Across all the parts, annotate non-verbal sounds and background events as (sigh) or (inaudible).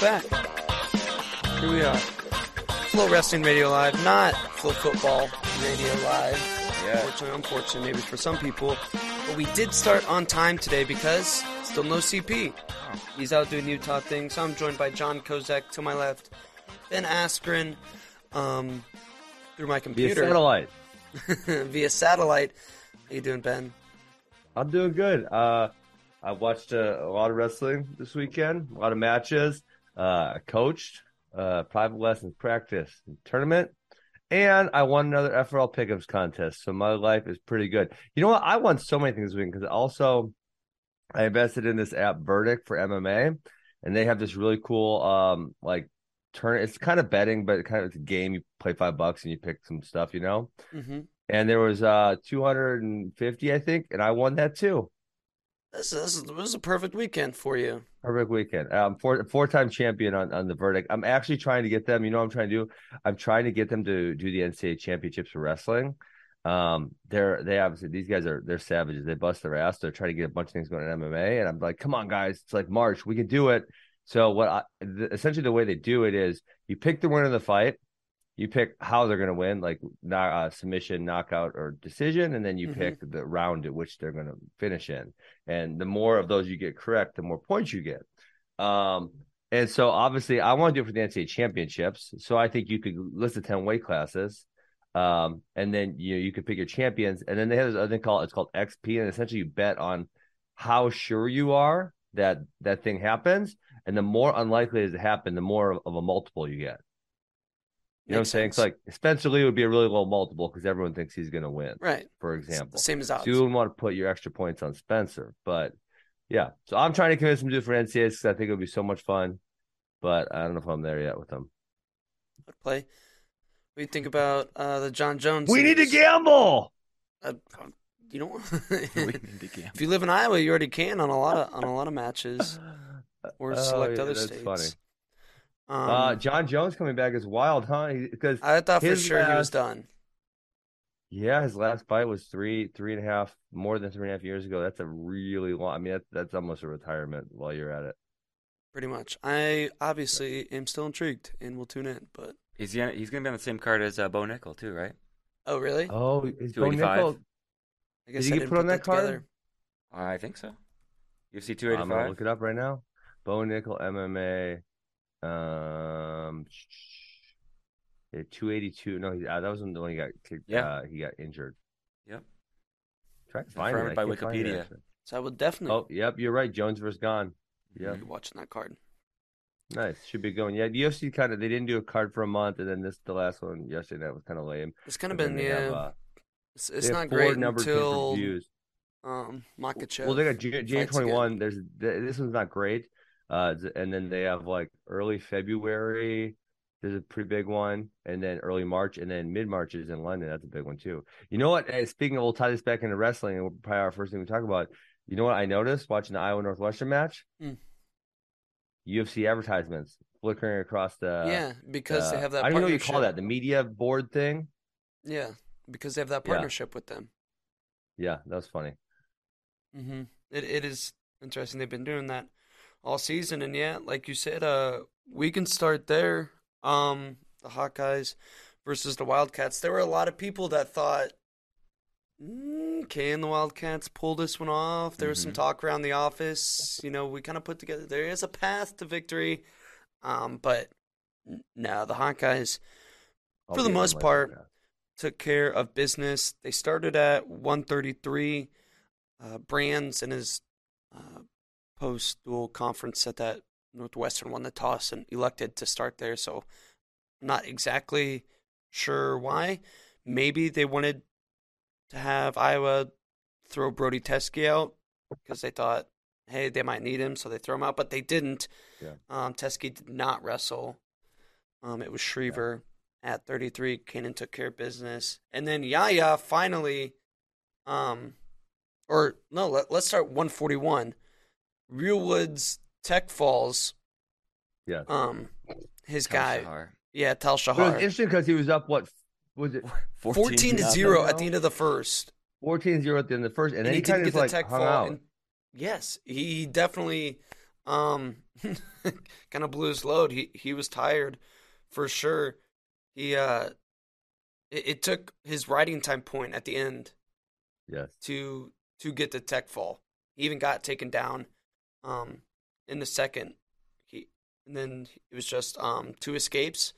Back. Here we are. Flow Wrestling Radio Live, not Flow Football Radio Live. Yeah. Unfortunately, unfortunately, maybe for some people. But we did start on time today because still no CP. He's out doing Utah things. So I'm joined by John Kozak to my left, Ben Askren um, through my computer. Via satellite. (laughs) Via satellite. How you doing, Ben? I'm doing good. Uh, I watched uh, a lot of wrestling this weekend, a lot of matches. Uh, coached, uh, private lessons practice tournament, and I won another FRL pickups contest. So my life is pretty good. You know what? I won so many things this week because also I invested in this app Verdict for MMA, and they have this really cool um like turn. It's kind of betting, but kind of it's a game. You play five bucks and you pick some stuff, you know. Mm-hmm. And there was uh 250, I think, and I won that too. This is, this is a perfect weekend for you. Perfect weekend. Um, four four time champion on, on the verdict. I'm actually trying to get them. You know, what I'm trying to do. I'm trying to get them to do the NCAA championships for wrestling. Um, they're they obviously these guys are they're savages. They bust their ass. They're trying to get a bunch of things going in MMA, and I'm like, come on, guys. It's like March. We can do it. So what? I, the, essentially, the way they do it is you pick the winner of the fight. You pick how they're going to win, like uh, submission, knockout, or decision, and then you Mhm. pick the round at which they're going to finish in. And the more of those you get correct, the more points you get. Um, and so obviously, I want to do it for the NCAA championships. So I think you could list the ten weight classes, um, and then you know, you could pick your champions. And then they have this other thing called it's called XP, and essentially you bet on how sure you are that that thing happens, and the more unlikely it is to happen, the more of a multiple you get. You know what I'm saying? It's like Spencer Lee would be a really low multiple because everyone thinks he's going to win, Right. for example. the same as odds. So you wouldn't want to put your extra points on Spencer, but yeah. So I'm trying to convince him to do it for NCAAs because I think it would be so much fun, but I don't know if I'm there yet with them. Would play. What do you think about uh, the Jon Jones? We need to gamble. Uh, you don't. (laughs) (laughs) We need to gamble. if you live in Iowa, you already can on a lot of on a lot of matches (sighs) or Oh, select yeah, other that's states. funny. Um, uh, Jon Jones coming back is wild, huh? Because I thought for his sure he was done. yeah, his last fight was three, three and a half, more than three and a half years ago. That's a really long. I mean, that, that's almost a retirement while you're at it. Pretty much. I obviously am still intrigued and will tune in. But He's gonna, he's gonna be on the same card as uh, Bo Nickal too, right? oh really? Oh, is Bo 285? Nickal? I guess did I he didn't put on put that card? together. I think so. UFC 285. I'm gonna 285. look it up right now. Bo Nickal MMA. Um, yeah, 282. No, he, uh, that wasn't the one he got kicked. Yeah. Uh, he got injured. Yep. Try to find it. By it, Wikipedia. So I would definitely Oh, yep, you're right. Jones versus Gane. Yeah, be watching that card. nice. Should be going. Yeah, the UFC kind of they didn't do a card for a month, and then this the last one yesterday that was kind of lame. It's kind of been yeah. have, uh, it's it's not great until um Makhachev. Well, they got J- Jan fights twenty one. There's this one's not great. Uh, and then they have like early February. There's a pretty big one, and then early March, and then mid March is in London. That's a big one too. You know what? Speaking of, we'll tie this back into wrestling, and probably our first thing we talk about. You know what I noticed watching the Iowa Northwestern match? Hmm. UFC advertisements flickering across the. yeah, because they uh, have that. I don't know what you call that. The media board thing. Yeah, because they have that Yeah. partnership with them. Yeah, that was funny. hmm It it is interesting. They've been doing that all season, and yeah, like you said, uh, we can start there. Um, the Hawkeyes versus the Wildcats. There were a lot of people that thought, mm, can the Wildcats pull this one off? There was some Mhm. talk around the office. You know, we kind of put together there is a path to victory, um, but no, the Hawkeyes I'll For the most my part, Hawkeyes. took care of business. They started at 133. Uh, Brands and his uh, post dual conference said that Northwestern won the toss and elected to start there. So, not exactly sure why. Maybe they wanted to have Iowa throw Brody Teske out because they thought, hey, they might need him, so they throw him out. But they didn't. Yeah. Um, Teske did not wrestle. Um, it was Schriever at 33. Kanan took care of business, and then Yaya finally, um, or no, let, let's start 141. Real Woods Tech Falls. Yeah. Um, his Tal guy, Shahar. yeah, Tal But it was interesting because he was up, what, was it (laughs) 14 to zero at the end of the first. 14 0 at the end of the first? And, and then he he, kind didn't of get the like tech hung fall. out. And yes, he definitely um (laughs) kind of blew his load. He he was tired for sure. He uh it, it took his riding time point at the end yes. to to get the tech fall. He even got taken down um in the second. He and then it was just um two escapes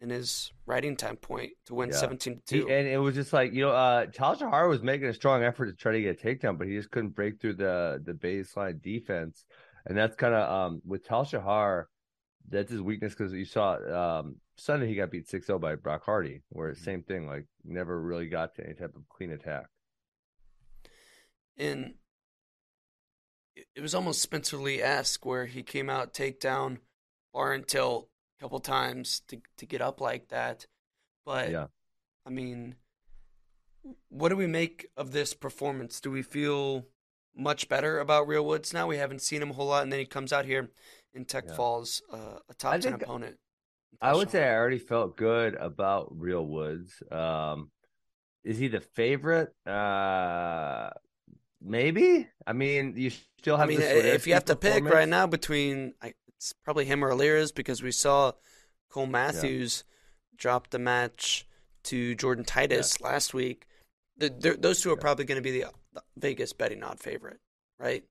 in his riding time point to win Yeah. 17 to He, 2. and it was just like, you know, uh, Tal Shahar was making a strong effort to try to get a takedown, but he just couldn't break through the the baseline defense. And that's kind of um, with Tal Shahar, that's his weakness because you saw um, Sunday he got beat 6 0 by Brock Hardy, where Mm-hmm. same thing, like never really got to any type of clean attack. and it- was almost Spencer Lee esque where he came out takedown bar and tilt a couple times to to get up like that. But Yeah. I mean, what do we make of this performance? Do we feel much better about Real Woods now? We haven't seen him a whole lot, and then he comes out here in Tech Yeah. Falls, uh, a top ten opponent. I would say I already felt good about Real Woods. Um, is he the favorite? Uh, maybe. I mean, you still have. I have. mean, if you have to pick right now between, I- it's probably him or Alirez because we saw Cole Matthews drop the match to Jordan Titus last week. The, they're- those two are Yeah. probably going to be the, the Vegas betting odd favorite, right?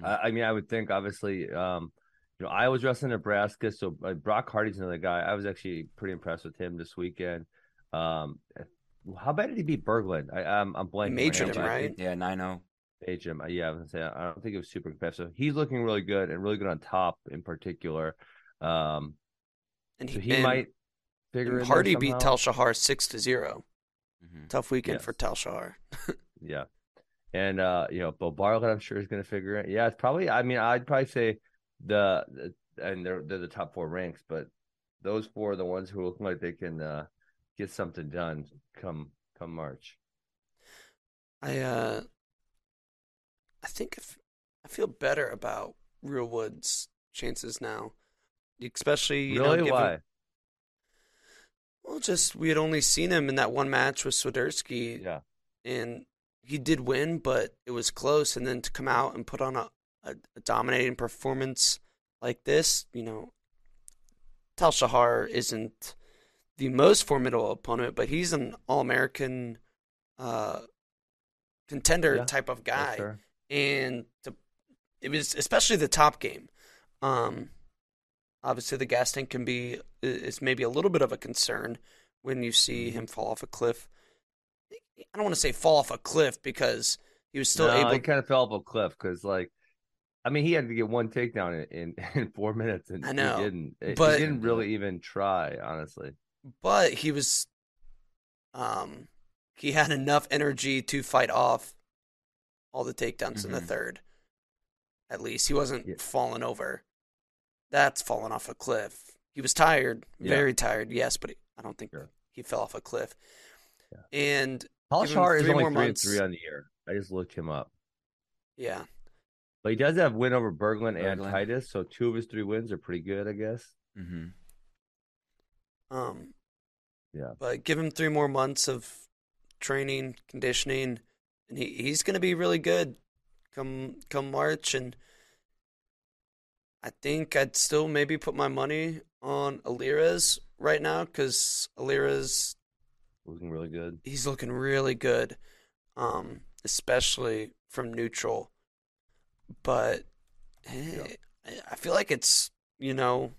Mhm. I, I mean, I would think obviously, um, you know, I was wrestling Nebraska, so uh, Brock Hardy's another guy. I was actually pretty impressed with him this weekend. Um, how bad did he beat Berglund? I, I'm I'm blanking. majored right him, now, but I right? Yeah, 9 0. Page him. Yeah, I was gonna say I don't think it was super competitive. He's looking really good and really good on top in particular. Um, And so he and- might figure and in Hardy beat somehow. Tal Shahar six to zero. hmm Tough weekend Yes. for Tal Shahar. (laughs) Yeah. And uh, you know, Beau Bartlett, I'm sure is going to figure it. Yeah, it's probably. I mean, I'd probably say the, the and they're they're the top four ranks, but those four are the ones who look like they can uh, get something done come come March. I uh, I think if, I feel better about Real Woods' chances now, especially you know, really? given- Why? Well, just we had only seen him in that one match with Swiderski, Yeah. and he did win, but it was close. And then to come out and put on a, a, a dominating performance like this, you know, Tal Shahar isn't the most formidable opponent, but he's an All American uh, contender Yeah, type of guy sir. And to, it was especially the top game. Um, obviously, the gas tank can be is maybe a little bit of a concern when you see Mm-hmm. him fall off a cliff. I don't want to say fall off a cliff because he was still no, able. he kind of fell off a cliff because, like, I mean, he had to get one takedown in, in, (laughs) in four minutes, and I know, he didn't. He didn't really even try, honestly. but he was, um, he had enough energy to fight off all the takedowns in the Mhm. third. At least he wasn't Yeah. falling over. That's falling off a cliff. He was tired, Yeah. very tired. Yes, but he, I don't think Sure. he fell off a cliff. Yeah. And Paul Give Shar is only three months. and three on the year. I just looked him up. yeah, But he does have win over Berglund, and Titus, so two of his three wins are pretty good, I guess. hmm um, Yeah. But give him three more months of training, conditioning, and he, he's going to be really good come come March. And I think I'd still maybe put my money on Alirez right now because Alirez Looking really good. he's looking really good. Um, especially from neutral. But eh, I feel like it's you know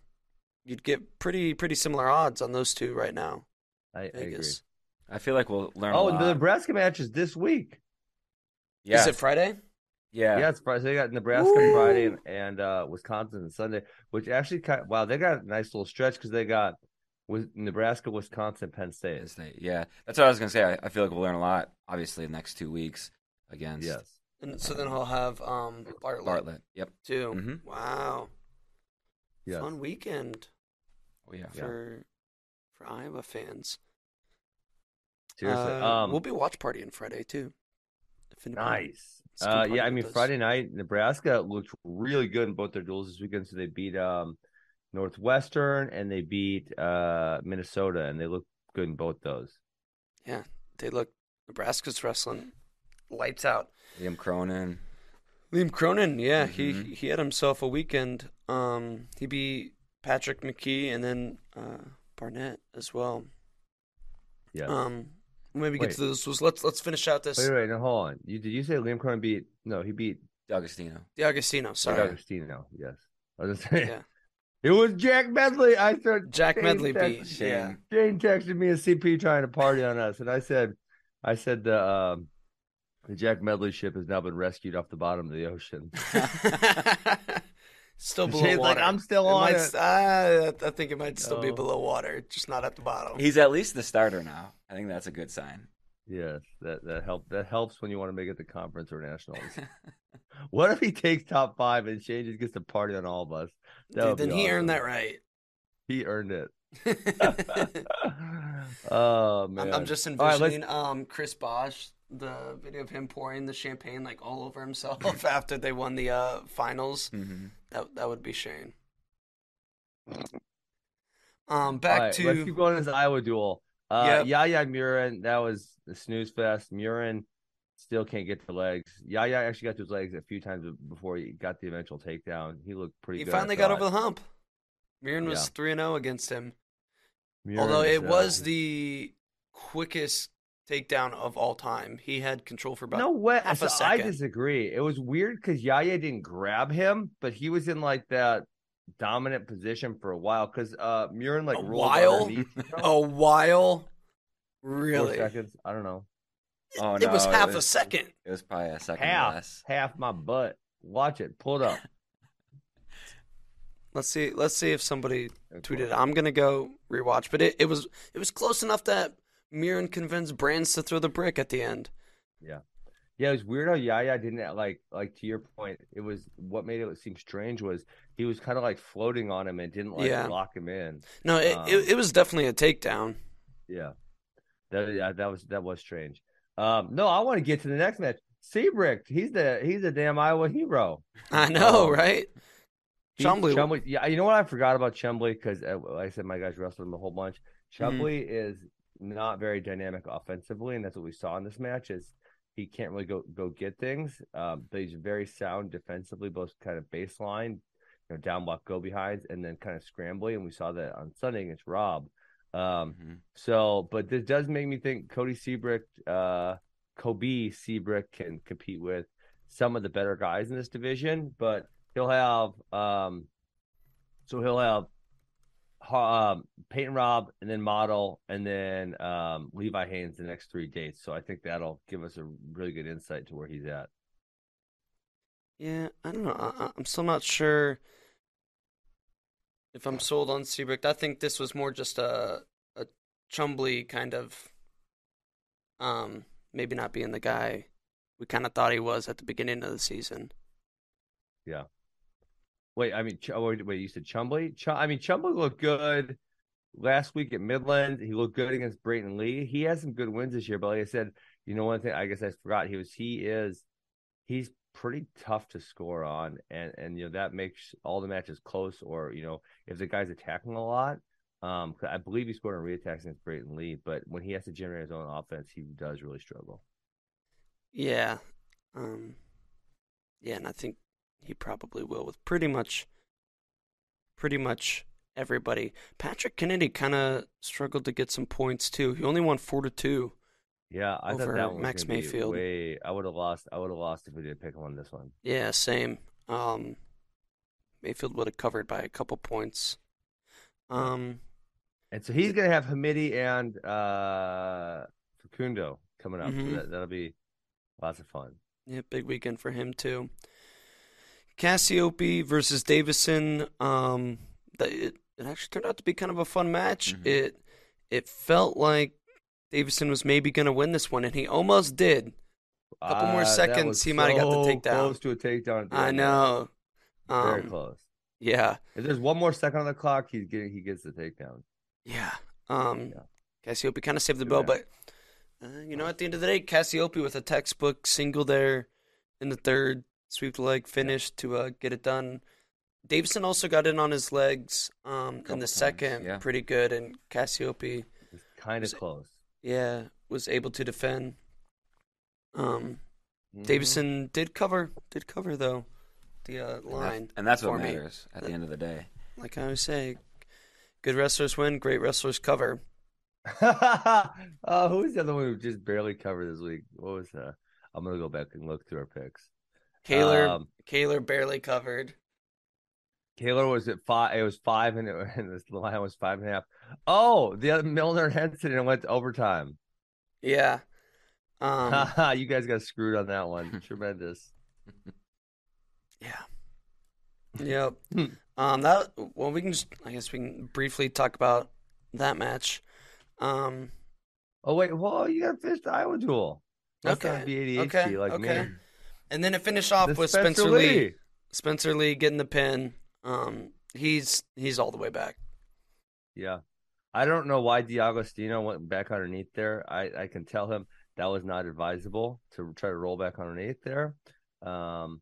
you'd get pretty pretty similar odds on those two right now. I, I agree. I feel like we'll learn. Oh, a and lot. the Nebraska match is this week. Yes. Is it Friday? Yeah. Yeah, it's Friday. They got Nebraska Woo! Friday and, and uh, Wisconsin on Sunday, which actually kind wow, they got a nice little stretch because they got with Nebraska, Wisconsin, Penn State. Penn State. Yeah, that's what I was gonna say. I, I feel like we'll learn a lot. Obviously, the next two weeks against Yes. And so then he'll have um Bartlett, Bartlett. Yep. too. Mhm. Wow, Yes. fun weekend Oh yeah. for for Iowa fans. Seriously. Uh, um, we'll be watch partying Friday too. If anybody- nice. Uh, yeah, I mean us. Friday night, Nebraska looked really good in both their duels this weekend. So they beat um, Northwestern and they beat uh, Minnesota, and they looked good in both those. Yeah, they look. Nebraska's wrestling lights out. Liam Cronin. Liam Cronin, yeah, Mhm. he he had himself a weekend. Um, he beat Patrick McKee and then uh, Barnett as well. Yeah. Um, maybe get Wait. to those. Was let's let's finish out this wait, wait, no, hold on. You did you say Liam Cronin beat? No, he beat D'Agostino. D'Agostino. Sorry, Agostino. Yes. I was saying. yeah, (laughs) It was Jack Medley. I started. Jack Shane Medley text- beat. Shane. Yeah, Jane texted me a CP trying to party on us, and I said, I said the um, the Jack Medley ship has now been rescued off the bottom of the ocean. (laughs) (laughs) still below Shane's water. like, I'm still It on might it. st- uh, I think it might still be below water, just not at the bottom. He's at least the starter now. I think that's a good sign. Yes, that that help that helps when you want to make it to conference or nationals. (laughs) what if he takes top five and Shane just gets to party on all of us? That Dude, then be he earned that right. He earned it. (laughs) (laughs) oh man! I'm, I'm just All right, let's- envisioning um, Chris Bosh, the video of him pouring the champagne like all over himself after they won the uh, finals. hmm That that would be Shane. Um, back right, to let's keep going this Iowa duel. Uh, Yep. Yaya Murin, that was the snooze fest. Murin still can't get the legs. Yaya actually got to his legs a few times before he got the eventual takedown. He looked pretty he good. Finally got over the hump. Murin was three and zero against him, Murin although it uh, was the quickest takedown of all time. He had control for about no way. half a So I disagree. It was weird because Yaya didn't grab him, but he was in like that dominant position for a while because uh Murin like A rolled while? underneath (laughs) a while. four Really, seconds. I don't know. Oh it no, was half a was- second. It was probably a second Half, less. half my butt. Watch it. Pull it up. (laughs) Let's see. Let's see if somebody tweeted. I'm gonna go rewatch, but it, it was it was close enough that Murin convinced Brands to throw the brick at the end. Yeah, Yeah, it was weird how Yaya didn't like like to your point. It was what made it seem strange was he was kind of like floating on him and didn't like Yeah. lock him in. No, it, Um, it, it was definitely a takedown. Yeah, that yeah, that was that was strange. Um, no, I want to get to the next match. Siebrecht, he's the he's a damn Iowa hero. (laughs) I know, um, right? Chumbley- Chumbley, yeah, you know what I forgot about Chumbley because uh, like I said my guys wrestled him a whole bunch. Mm-hmm. Is not very dynamic offensively, and that's what we saw in this match. Is he can't really go go get things, um, but he's very sound defensively, both kind of baseline, you know, down block, go behinds, and then kind of scrambly. And we saw that on Sunday against Robb. Um, Mhm. so, but this does make me think Cody Siebrecht, uh, Kobe Siebrecht can compete with some of the better guys in this division, but he'll have, um, so he'll have um, Peyton Robb, and then Model and then um, Levi Haines the next three dates. So I think that'll give us a really good insight to where he's at. Yeah, I don't know. I, I'm still not sure if I'm sold on Siebrecht. I think this was more just a a Chumbley kind of, um, maybe not being the guy we kind of thought he was at the beginning of the season. Wait, I mean, Ch- oh, wait, you said Chumbley? Ch- I mean, Chumbley looked good last week at Midland. He looked good against Brayton Lee. He has some good wins this year, but like I said, you know, one thing I guess I forgot he was he is he's pretty tough to score on, and and you know that makes all the matches close. Or you know, if the guy's attacking a lot, um, I believe he scored on reattacks against Brayton Lee, but when he has to generate his own offense, he does really struggle. Yeah, um, yeah, and I think he probably will with pretty much, pretty much everybody. Patrick Kennedy kind of struggled to get some points too. He only won four to two Yeah, I Over thought that one Max Mayfield. Way, I would have lost. I would have lost if we didn't pick him on this one. Yeah, same. Um, Mayfield would have covered by a couple points. Um, And so he's gonna have Hamiti and uh Facundo coming up. Mhm. So that, that'll be lots of fun. yeah, big weekend for him too. Cassioppi versus Davison. Um, it, it actually turned out to be kind of a fun match. Mhm. It it felt like Davison was maybe going to win this one, and he almost did. A couple more Uh, that seconds, was he might have got the takedown. Close to a takedown. I know. Very Um, close. yeah, If there's one more second on the clock, he's getting he gets the takedown. yeah. Um, Yeah. Cassioppi kind of saved the bell, but uh, you know, at the end of the day, Cassioppi with a textbook single there in the third, sweep the leg, finish to uh, get it done. Davison also got in on his legs um, in the times, second, yeah. pretty good, and Cassioppi, kind of close. yeah, was able to defend. Um, Mhm. Davison did cover, did cover though the uh, And line, that's, and that's what for me. matters at the end of the day. Like I always say, good wrestlers win, great wrestlers cover. (laughs) uh, who was the other one who just barely covered this week? What was that? I'm gonna go back and look through our picks. Kaler, Um, Kaler barely covered. Taylor was at five. It was five, and, it, (laughs) and the line was five and a half. Oh, the other Milner and Henson, and went to overtime. Yeah. Um, (laughs) you guys got screwed on that one. (laughs) Tremendous. yeah. Yep. Hmm. um, that well, we can just I guess we can briefly talk about that match. Um, Oh wait, well you got to finish the Iowa duel. That's Okay, not be ADHD okay, like okay. me. And then it finished off The with Spencer, Lee. Lee. Spencer Lee getting the pin. Um, he's he's all the way back. Yeah. I don't know why D'Agostino went back underneath there. I, I can tell him that was not advisable to try to roll back underneath there. Um,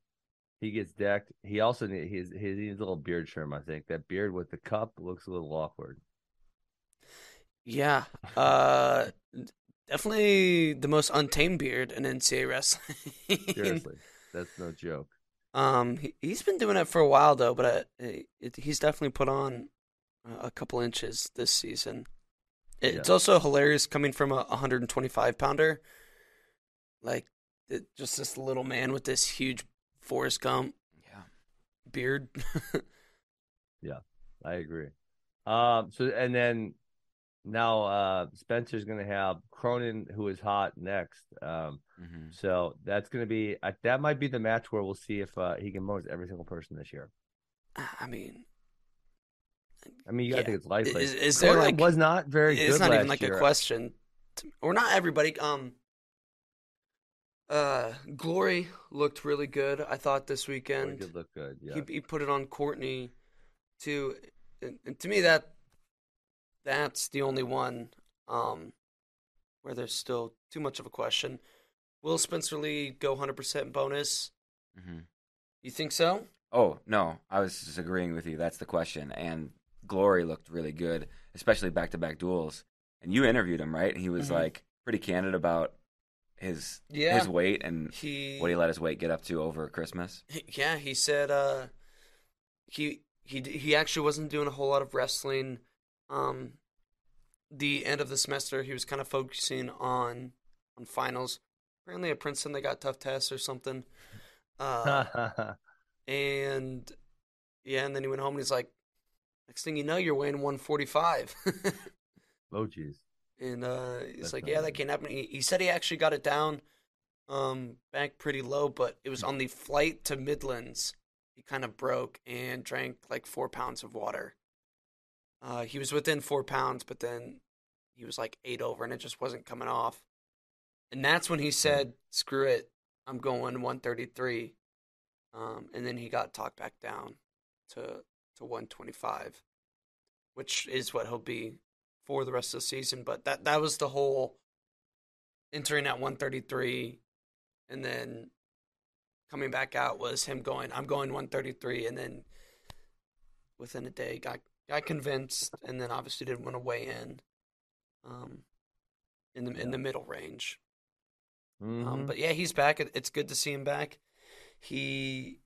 he gets decked. He also need, his his he needs a little beard trim. I think that beard with the cup looks a little awkward. Yeah. Uh, definitely the most untamed beard in NCAA wrestling. Seriously, that's no joke. Um, he, he's been doing it for a while though, but uh, it, he's definitely put on a couple inches this season. It, It's also hilarious coming from a 125 pounder, like it, just this little man with this huge Forrest Gump Yeah. beard. (laughs) Yeah, I agree. Um, so and then now uh Spencer's gonna have Cronin, who is hot next. Um, hmm so that's gonna be uh, that might be the match where we'll see if uh, he can mow every single person this year. I mean, I mean, you gotta Yeah. think it's likely. Is- is there, Cronin like- was not very good. it's not even last like year. a question, to- or not everybody. Um, uh, Glory looked really good. I thought this He weekend. did look good. Yeah. he, he put it on Courtney too, and, and to me that that's the only one um, where there's still too much of a question. Will Spencer Lee go 100% bonus? hmm You think so? Oh no, I was just agreeing with you. That's the question. And Glory looked really good, especially back to back duels. And you interviewed him, right? And he was Mhm. like pretty candid about his Yeah. his weight and He what he let his weight get up to over Christmas. yeah he said uh he he he actually wasn't doing a whole lot of wrestling. Um, the end of the semester he was kind of focusing on on finals. Apparently at Princeton they got tough tests or something. Uh, (laughs) And yeah, and then he went home and he's like, next thing you know, you're weighing 145. (laughs) oh jeez. and uh, he's That's like, yeah, that can't happen. He, he said he actually got it down um, back pretty low, but it was on the flight to Midlands. He kind of broke and drank like four pounds of water. Uh, he was within four pounds, but then he was like eight over and it just wasn't coming off. And that's when he said, screw it, I'm going 133. Um, and then he got talked back down to to 125, which is what he'll be for the rest of the season. But that that was the whole entering at 133, and then coming back out was him going, "I'm going 133," and then within a day got got convinced, and then obviously didn't want to weigh in, um, in the in the middle range. Um, Mhm. but yeah, he's back. It's good to see him back. He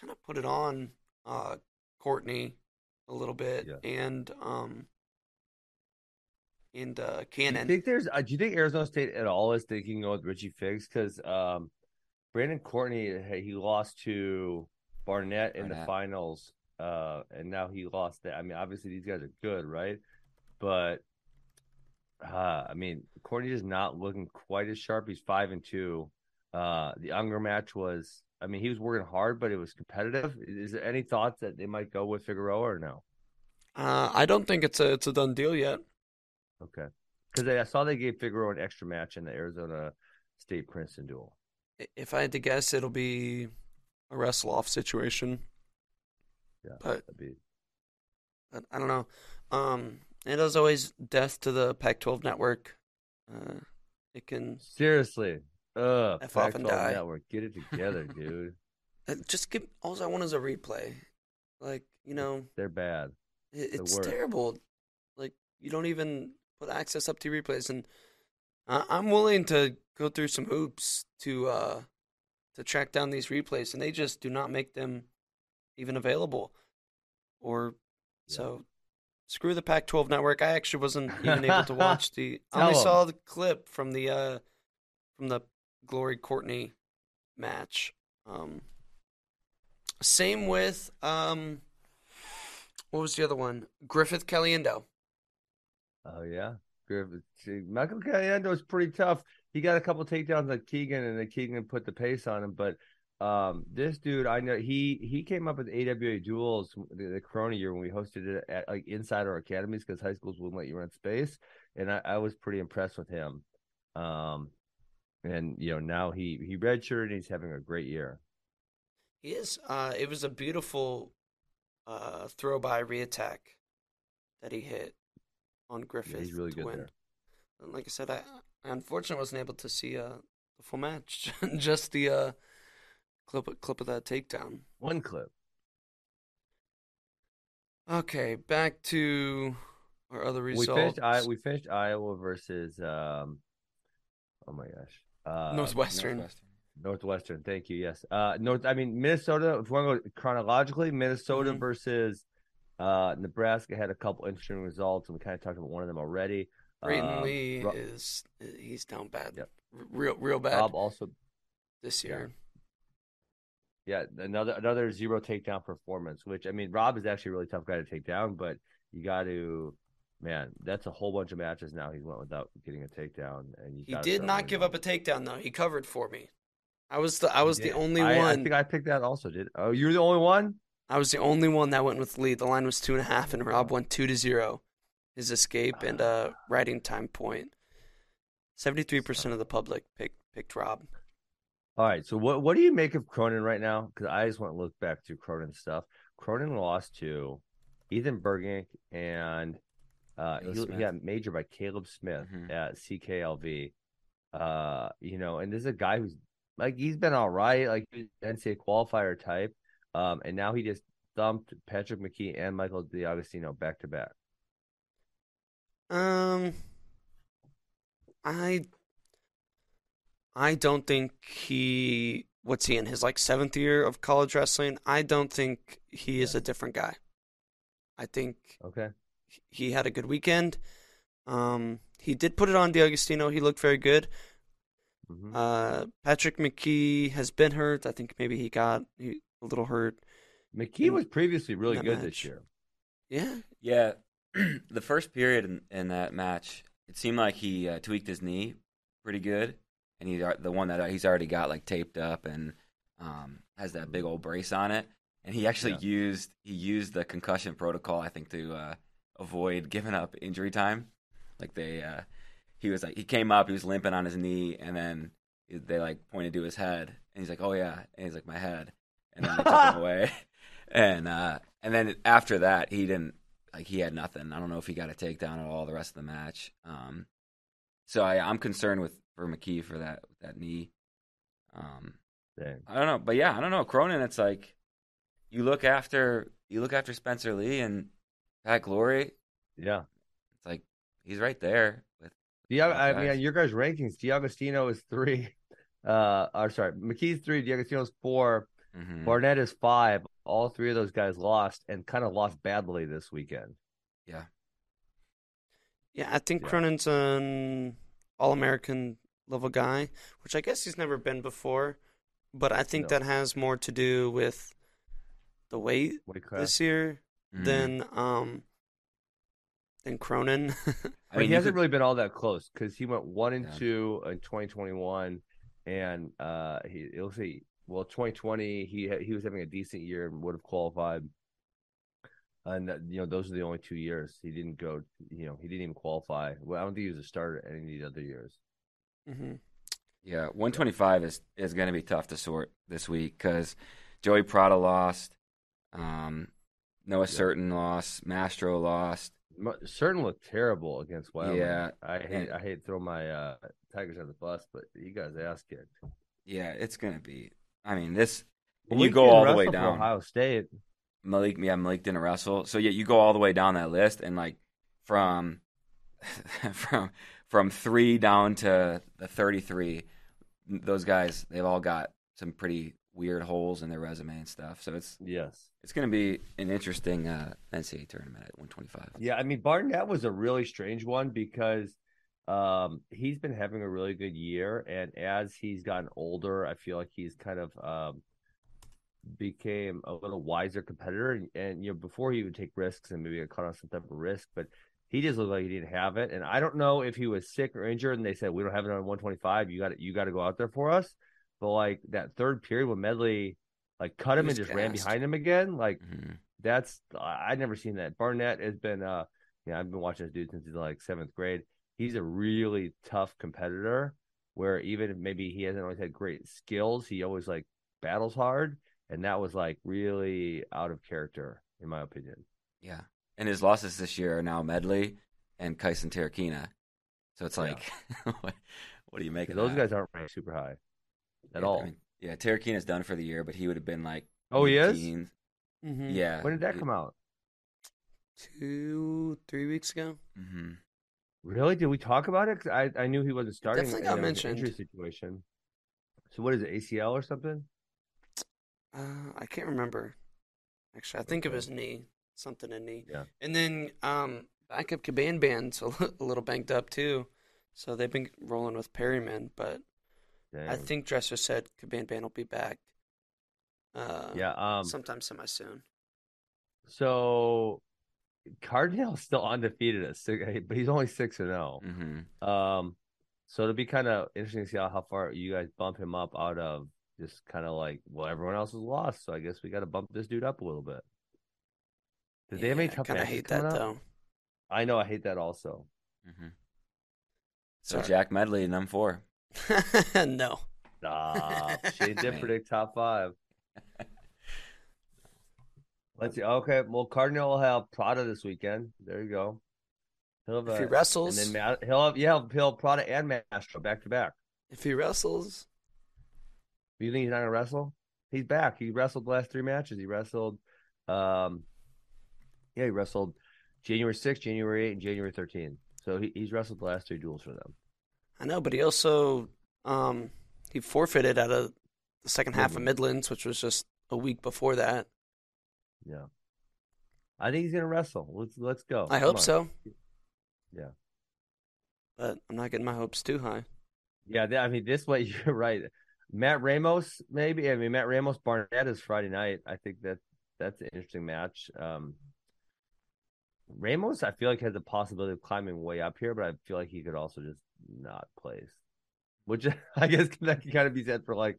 kind of put it on uh, Courtney a little bit, Yeah. and um, and uh, Do you think there's? Uh, do you think Arizona State at all is thinking of Richie Figs? Because um, Brandon Courtney he lost to Barnett in the finals, uh, and now he lost that. I mean, obviously these guys are good, right? But uh, I mean, Courtney is not looking quite as sharp. He's five and two. Uh, the Unger match was. I mean, he was working hard, but it was competitive. Is there any thoughts that they might go with Figueroa or no? Uh, I don't think it's a it's a done deal yet. Okay, because I saw they gave Figueroa an extra match in the Arizona State Princeton duel. If I had to guess, it'll be a wrestle off situation. Yeah, But be I, I don't know. Um, it is always death to the Pac-12 network. Uh, it can seriously. Ugh, F off and Pac-12 die. Network, get it together, (laughs) dude. uh, just give. All I want is a replay. Like you know, They're bad. it, it's terrible. Like you don't even put access up to replays, and I, I'm willing to go through some hoops to uh to track down these replays, and they just do not make them even available. Or Yeah. so screw the Pac-12 network. I actually wasn't even able to (laughs) watch the. I only 'em. saw the clip from the uh from the Glory Courtney match. Um, same with um, what was the other one? Griffith Caliendo. Oh yeah, Griffith. see, Michael Caliendo is pretty tough. He got a couple takedowns like Keegan, and then Keegan put the pace on him. But um, this dude, I know he he came up with AWA duels the, the Corona year when we hosted it at like inside our academies because high schools wouldn't let you rent space, and I, I was pretty impressed with him. Um, and you know now he he redshirted and he's having a great year. He is. Uh, it was a beautiful uh, throw by reattack that he hit on Griffith. he's really good win. there. And like I said, I, I unfortunately wasn't able to see uh, the full match, (laughs) just the uh, clip clip of that takedown. One clip. Okay, back to our other results. We finished. I we finished Iowa versus. um Oh my gosh. Uh, Northwestern. Northwestern. Northwestern, thank you. Yes. Uh North I mean Minnesota, if we want to go chronologically, Minnesota Mhm. versus uh Nebraska had a couple interesting results, and we kind of talked about one of them already. Brayton Um, Lee Ro- is he's down bad, Yep. Real real bad Robb also this year. yeah, another another zero takedown performance, which I mean Robb is actually a really tough guy to take down, but you got to man, that's a whole bunch of matches now he's went without getting a takedown and you He did not give up a takedown though. He covered for me. I was the I was the only I, I think I picked that also, did Oh, you were the only one? I was the only one that went with lead. The line was two and a half, and Robb went two to zero. His escape and uh, riding time point. Seventy-three percent of the public picked picked Robb. All right. So what what do you make of Cronin right now? Because I just want to look back to Cronin stuff. Cronin lost to Ethan Bergink and uh, he, he got majored by Caleb Smith Mhm. at CKLV. Uh, you know, and this is a guy who's like he's been all right, like NCAA qualifier type. Um, and now he just thumped Patrick McKee and Michael D'Agostino back to back. Um, I I don't think he. What's he in his like seventh year of college wrestling? I don't think he is a different guy. I think Okay. he had a good weekend. Um, he did put it on D'Agostino. He looked very good. Mhm. Uh, Patrick McKee has been hurt. I think maybe he got he, a little hurt. McKee in was previously really good match. this year. Yeah, Yeah, (clears throat) the first period in, in that match, it seemed like he uh, tweaked his knee pretty good, and he the one that he's already got like taped up and um, has that big old brace on it. And he actually Yeah. used he used the concussion protocol, I think, to uh, avoid giving up injury time. Like they, uh, he was like he came up, he was limping on his knee, and then they like pointed to his head, and he's like, "Oh yeah," and he's like, "My head," and then they took him (laughs) away. And uh, and then after that, he didn't like he had nothing. I don't know if he got a takedown at all the rest of the match. Um, so I, I'm concerned with for McKee for that that knee. Um, Dang. I don't know, but yeah, I don't know. Cronin, it's like you look after you look after Spencer Lee and Pat Glory. Yeah. It's like he's right there with. Diag- I guys. mean, your guys' rankings, D'Agostino is three. (laughs) Uh, or sorry, McKee's three, D'Agostino's four, Mhm. Barnett is five. All three of those guys lost and kind of lost badly this weekend. Yeah, Yeah, I think Yeah. Cronin's an All American level guy, which I guess he's never been before. But I think No. that has more to do with the weight Weight this year Mhm. than um than Cronin. (laughs) I But mean, he hasn't could- really been all that close because he went one and Yeah. two in 2021, and uh, he it'll see. well 2020 he he was having a decent year and would have qualified, and uh, you know those are the only two years he didn't go. You know he didn't even qualify. Well, I don't think he was a starter any of the other years. Hmm Yeah, 125 is is going to be tough to sort this week because Joey Prada lost, um, Noah Surtin lost, Mastro lost. Surtin looked terrible against Wyoming. Yeah, I hate and- I hate throwing my uh, Tigers on the bus, but you guys ass kicked. Yeah, it's going to be. I mean, this when you go all the way down. Ohio State. Malik, yeah, Malik didn't wrestle. So yeah, you go all the way down that list, and like from (laughs) from from three down to the thirty-three, those guys they've all got some pretty weird holes in their resume and stuff. So it's Yes. it's going to be an interesting uh, NCAA tournament at one twenty-five. Yeah, I mean Barnett was a really strange one because um he's been having a really good year and as he's gotten older, I feel like he's kind of um became a little wiser competitor and, and you know before he would take risks and maybe get caught on some type of risk, but he just looked like he didn't have it and I don't know if he was sick or injured and they said we don't have it on 125, you got to you got to go out there for us. But like that third period when Medley like cut him and just ran behind him again, like hmm that's I I've never seen that. Barnett has been uh yeah, I've been watching this dude since he's like seventh grade. He's a really tough competitor where even if maybe he hasn't always had great skills, he always like battles hard. And that was like really out of character, in my opinion. Yeah, and his losses this year are now Medley and Kysen Terukina. So it's Yeah. like, (laughs) what, what do you make of Those that? guys aren't ranked super high at Yeah, all. I mean, yeah, Tarakina's done for the year, but he would have been like, oh, he is? mid-teens. hmm Yeah. When did that come out? Two, three weeks ago. hmm Really? Did we talk about it? 'Cause I, I knew he wasn't starting. definitely and got there was an mentioned. Injury situation. So what is it? ACL or something? Uh, I can't remember. Actually, I think it Okay. was knee, something in knee. Yeah. And then um, backup Cabanban's (laughs) a li- a little banged up too, so they've been rolling with Perryman. But I think Dresser said Caban band will be back. Uh, Yeah. Um. sometime semi soon. So Cardinal's still undefeated at six, but he's only six and zero. hmm Um, so it'll be kind of interesting to see how, how far you guys bump him up out of just kind of like, well, everyone else is lost, so I guess we got to bump this dude up a little bit. Did they have any Yeah, I tough kinda matches hate that up? though. I know, I hate that also. hmm So Sorry. Jack Medley, num four. (laughs) no. Ah, Shane did predict top five. (laughs) Let's see. Okay, well, Cardinal will have Prada this weekend. There you go. He'll have If he wrestles, and then Ma- he'll have yeah, he'll have Prada and Mastro back to back. if he wrestles, You think he's not gonna wrestle? He's back. He wrestled the last three matches. He wrestled, um, yeah, he wrestled January 6th, January 8th, and January 13th. So he, he's wrestled the last three duels for them. I know, but he also um he forfeited out of the second half of Midlands. Midlands, which was just a week before that. Yeah, I think he's gonna wrestle. Let's let's go. I Come hope on. so. Yeah. But I'm not getting my hopes too high. Yeah, I mean, this way (laughs) you're right. Matt Ramos, maybe. I mean, Matt Ramos Barnett is Friday night. I think that that's an interesting match. Um, Ramos, I feel like has a possibility of climbing way up here, but I feel like he could also just not place, which (laughs) I guess that can kind of be said for like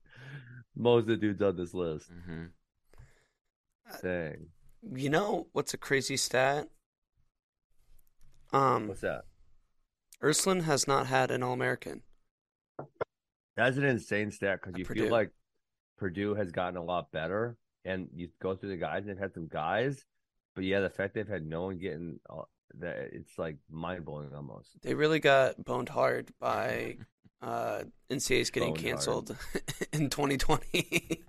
most of the dudes on this list. hmm Dang, You know what's a crazy stat? Um what's that? Ursuline has not had an All American. That's an insane stat because you Purdue. feel like Purdue has gotten a lot better, and you go through the guys and they've had some guys, but yeah, the fact they've had no one getting that it's like mind blowing almost. They really got boned hard by uh NCAA's getting Boned canceled (laughs) in 2020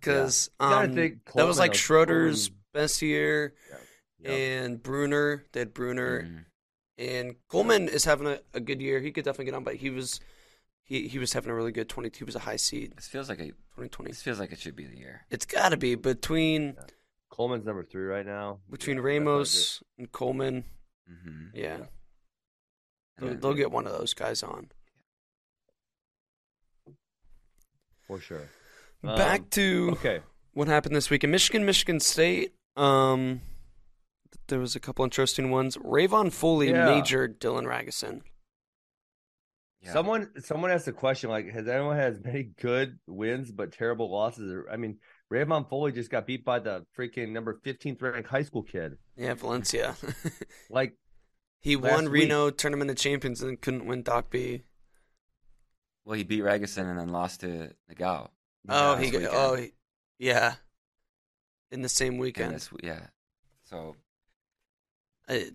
because (laughs) gotta um, that was like Schroeder's totally- best year Yep. and Bruner. They had Bruner Mhm. and Coleman is having a, a good year. He could definitely get on, but he was he he was having a really good 22. Was a high seed This feels like a 2020. this feels like it should be the year. It's got to be between Coleman's number three right now. Between Yeah, Ramos and Coleman, hmm yeah, And they'll, then- they'll get one of those guys on. for sure. Back Um, to okay. what happened this week in Michigan, Michigan State. Um, there was a couple interesting ones. Rayvon Foley Yeah. majored Dylan Ragusin. Yeah. Someone someone asked a question like, has anyone had as many good wins but terrible losses? I mean, Rayvon Foley just got beat by the freaking number fifteenth ranked high school kid. Yeah, Valencia. (laughs) Like, he won week. Reno Tournament of Champions and couldn't win Doc B. Well, he beat Ragusin and then lost to Nagao. Oh, he got, oh, weekend. oh, he, yeah. In the same weekend. this- yeah. So It,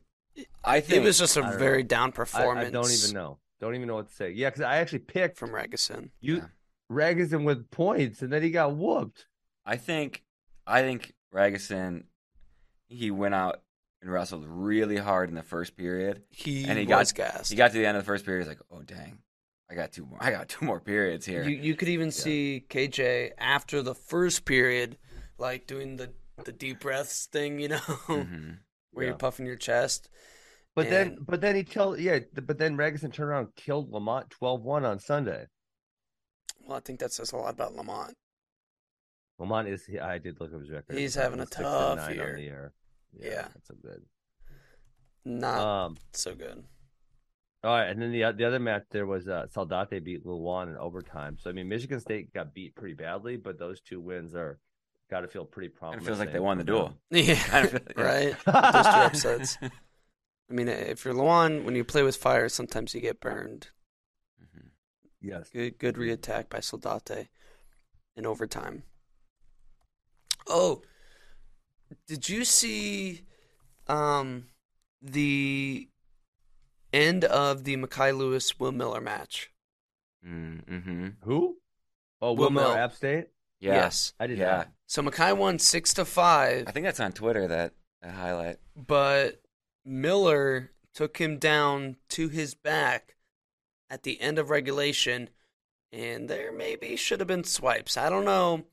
I think it was just a don't very down I, performance I don't even know. Don't even know what to say. Yeah, because I actually picked from Ragusin. you Yeah. Ragusin with points, and then he got whooped. I think I think Ragusin he went out and wrestled really hard in the first period. He, And he was got- gassed. He got to the end of the first period, he's like, "Oh dang, I got two more. I got two more periods here." You you could even see KJ after the first period, like doing the the deep breaths thing, you know, (laughs) Mhm. where Yeah. you're puffing your chest. But then, but then he tell yeah. But then Ragusin turned around and killed Lamont 12-1 on Sunday. Well, I think that says a lot about Lamont. Lamont is. he- I did look at his record. He's He's having a tough nine year. On the year. Yeah. that's so good. Not Um. so good. All right, and then the the other match there was uh, Saldate beat Lewan in overtime. So I mean, Michigan State got beat pretty badly, but those two wins are got to feel pretty promising. of feels like they won the duel. (laughs) Yeah, Kind of feel- yeah. right. Those two upsets. (laughs) I mean, if you're Lewan, when you play with fire, sometimes you get burned. Mhm. Yes. Good, good reattack by Soldate in overtime. Oh, did you see um, the end of the Mackay Lewis Will Miller match? Mm-hmm. Who? Oh, Will Will Miller, Mill. App State. Yeah. Yes. I did Yeah. not. So Mackay won six to five, I think that's on Twitter that, that highlight. but Miller took him down to his back at the end of regulation, and there maybe should have been swipes. I don't know.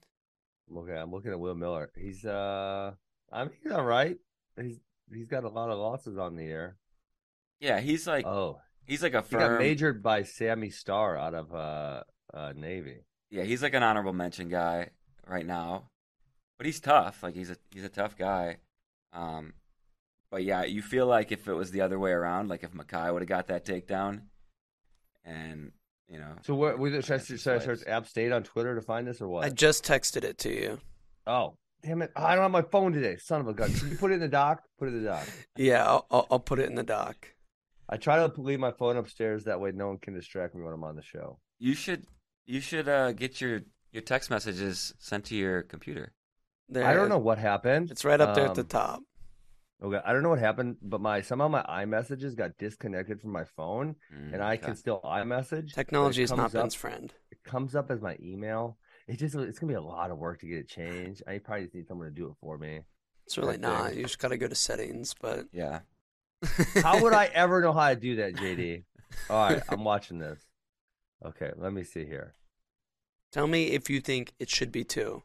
Okay, I'm looking at Will Miller. He's uh, I mean, he's all right. He's he's got a lot of losses on the air. Yeah, he's like Oh, he's like a he got majored by Sammy Starr out of uh, uh Navy. Yeah, he's like an honorable mention guy right now, but he's tough. Like he's a he's a tough guy. Um, but yeah, you feel like if it was the other way around, like if Makai would have got that takedown, and you know, So what? We should I, Some should I search. App State on Twitter to find this or what? I just texted it to you. Oh, damn it! I don't have my phone today. Son of a gun! Can you put it in the dock? Put it in the dock. Yeah, I'll, I'll, I'll put it in the dock. I try to leave my phone upstairs that way no one can distract me when I'm on the show. you should you should uh, get your your text messages sent to your computer. There, I don't know what happened. It's right up there at the Um, top. Okay, I don't know what happened, but my somehow my iMessages got disconnected from my phone, Mm, and I okay. can still iMessage. Technology is not Ben's friend. It comes up as my email. It just it's gonna be a lot of work to get it changed. I probably just need someone to do it for me. It's really not. You just got to go to settings, but Yeah, (laughs) How would I ever know how to do that, JD? All right, I'm watching this. Okay, let me see here. Tell me if you think it should be two.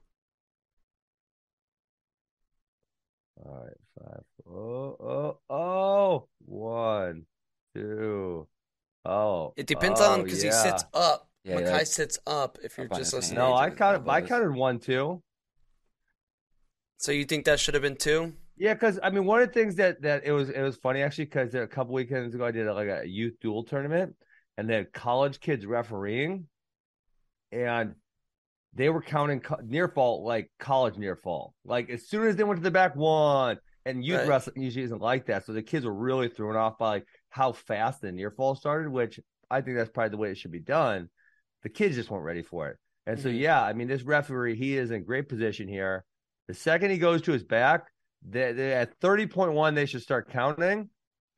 All right, five. Oh, oh, oh, one, two. Oh, It depends oh, on because yeah. he sits up. Yeah, Makai like- sits up. If you're just listening, No, I counted. I counted one, two. so you think that should have been two? Yeah, because I mean, one of the things that that it was it was funny actually because a couple weekends ago I did like a youth duel tournament, and then college kids refereeing, and they were counting co- near fall like college near fall. Like as soon as they went to the back one, and youth Right. wrestling usually isn't like that, so the kids were really thrown off by like how fast the near fall started, which I think that's probably the way it should be done. The kids just weren't ready for it, and so Mhm. yeah, I mean, this referee he is in great position here. The second he goes to his back, they, they, at 30.1, they should start counting.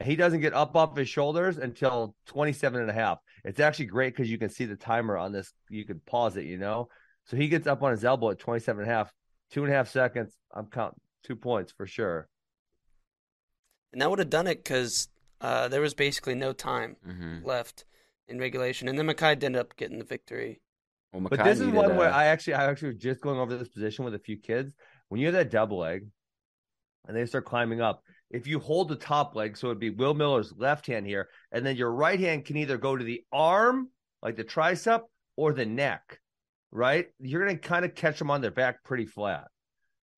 He doesn't get up off his shoulders until 27 and a half. It's actually great because you can see the timer on this. You can pause it, you know? So he gets up on his elbow at 27 and a half, two and a half seconds. I'm counting two points for sure. And that would have done it because uh, there was basically no time hmm left in regulation, and then Makai ended up getting the victory. Well, But this is one uh, where I actually, I actually was just going over this position with a few kids. When you have that double leg and they start climbing up. If you hold the top leg, so it'd be Will Miller's left hand here, and then your right hand can either go to the arm, like the tricep, or the neck, right? You're going to kind of catch them on their back pretty flat.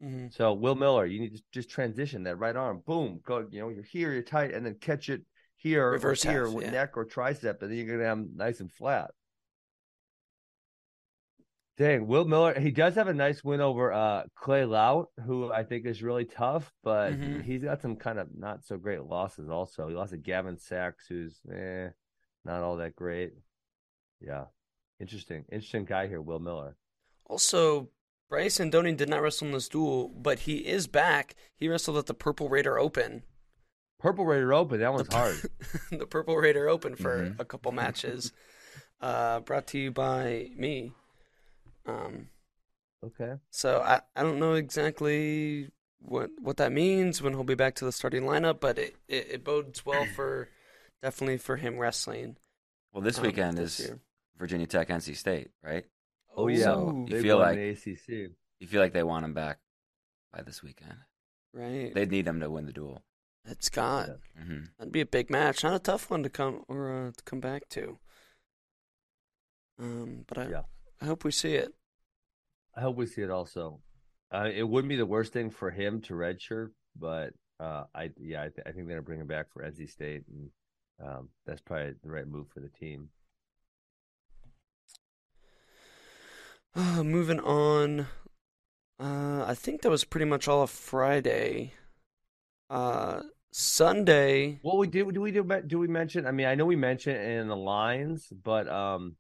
Mm-hmm. So Will Miller, you need to just transition that right arm, boom, go. You know, you're here, you're tight, and then catch it here, Reverse here, half, with yeah. neck or tricep, and then you're gonna have 'em nice and flat. Dang, Will Miller, he does have a nice win over uh, Clay Lautt, who I think is really tough, but Mhm. he's got some kind of not so great losses also. He lost to Gavin Sachs, who's eh, not all that great. Yeah. Interesting. Interesting guy here, Will Miller. Also, Bryce Andonian did not wrestle in this duel, but he is back. He wrestled at the Purple Raider Open. Purple Raider Open, that one's hard. (laughs) the Purple Raider Open for Mhm. a couple matches. (laughs) uh, brought to you by me. Um, Okay. so I, I don't know exactly what what that means when he'll be back to the starting lineup, but it, it, it bodes well for definitely for him wrestling. Well, this um, weekend this is year. Virginia Tech, NC State, right? Oh yeah, So, you feel like- the ACC. You feel like they want him back by this weekend. right. They'd need him to win the duel. It's got Yeah. hmm that'd be a big match, not a tough one to come or uh, to come back to. Um, but I Yeah. I hope we see it. I hope we see it also. Uh, it wouldn't be the worst thing for him to redshirt, but uh, I yeah I, th- I think they're gonna bring him back for NC State, and um, that's probably the right move for the team. Uh, (sighs) moving on. Uh, I think that was pretty much all of Friday. Uh, Sunday. What we do do we do do we mention? I mean, I know we mentioned it in the lines, but um,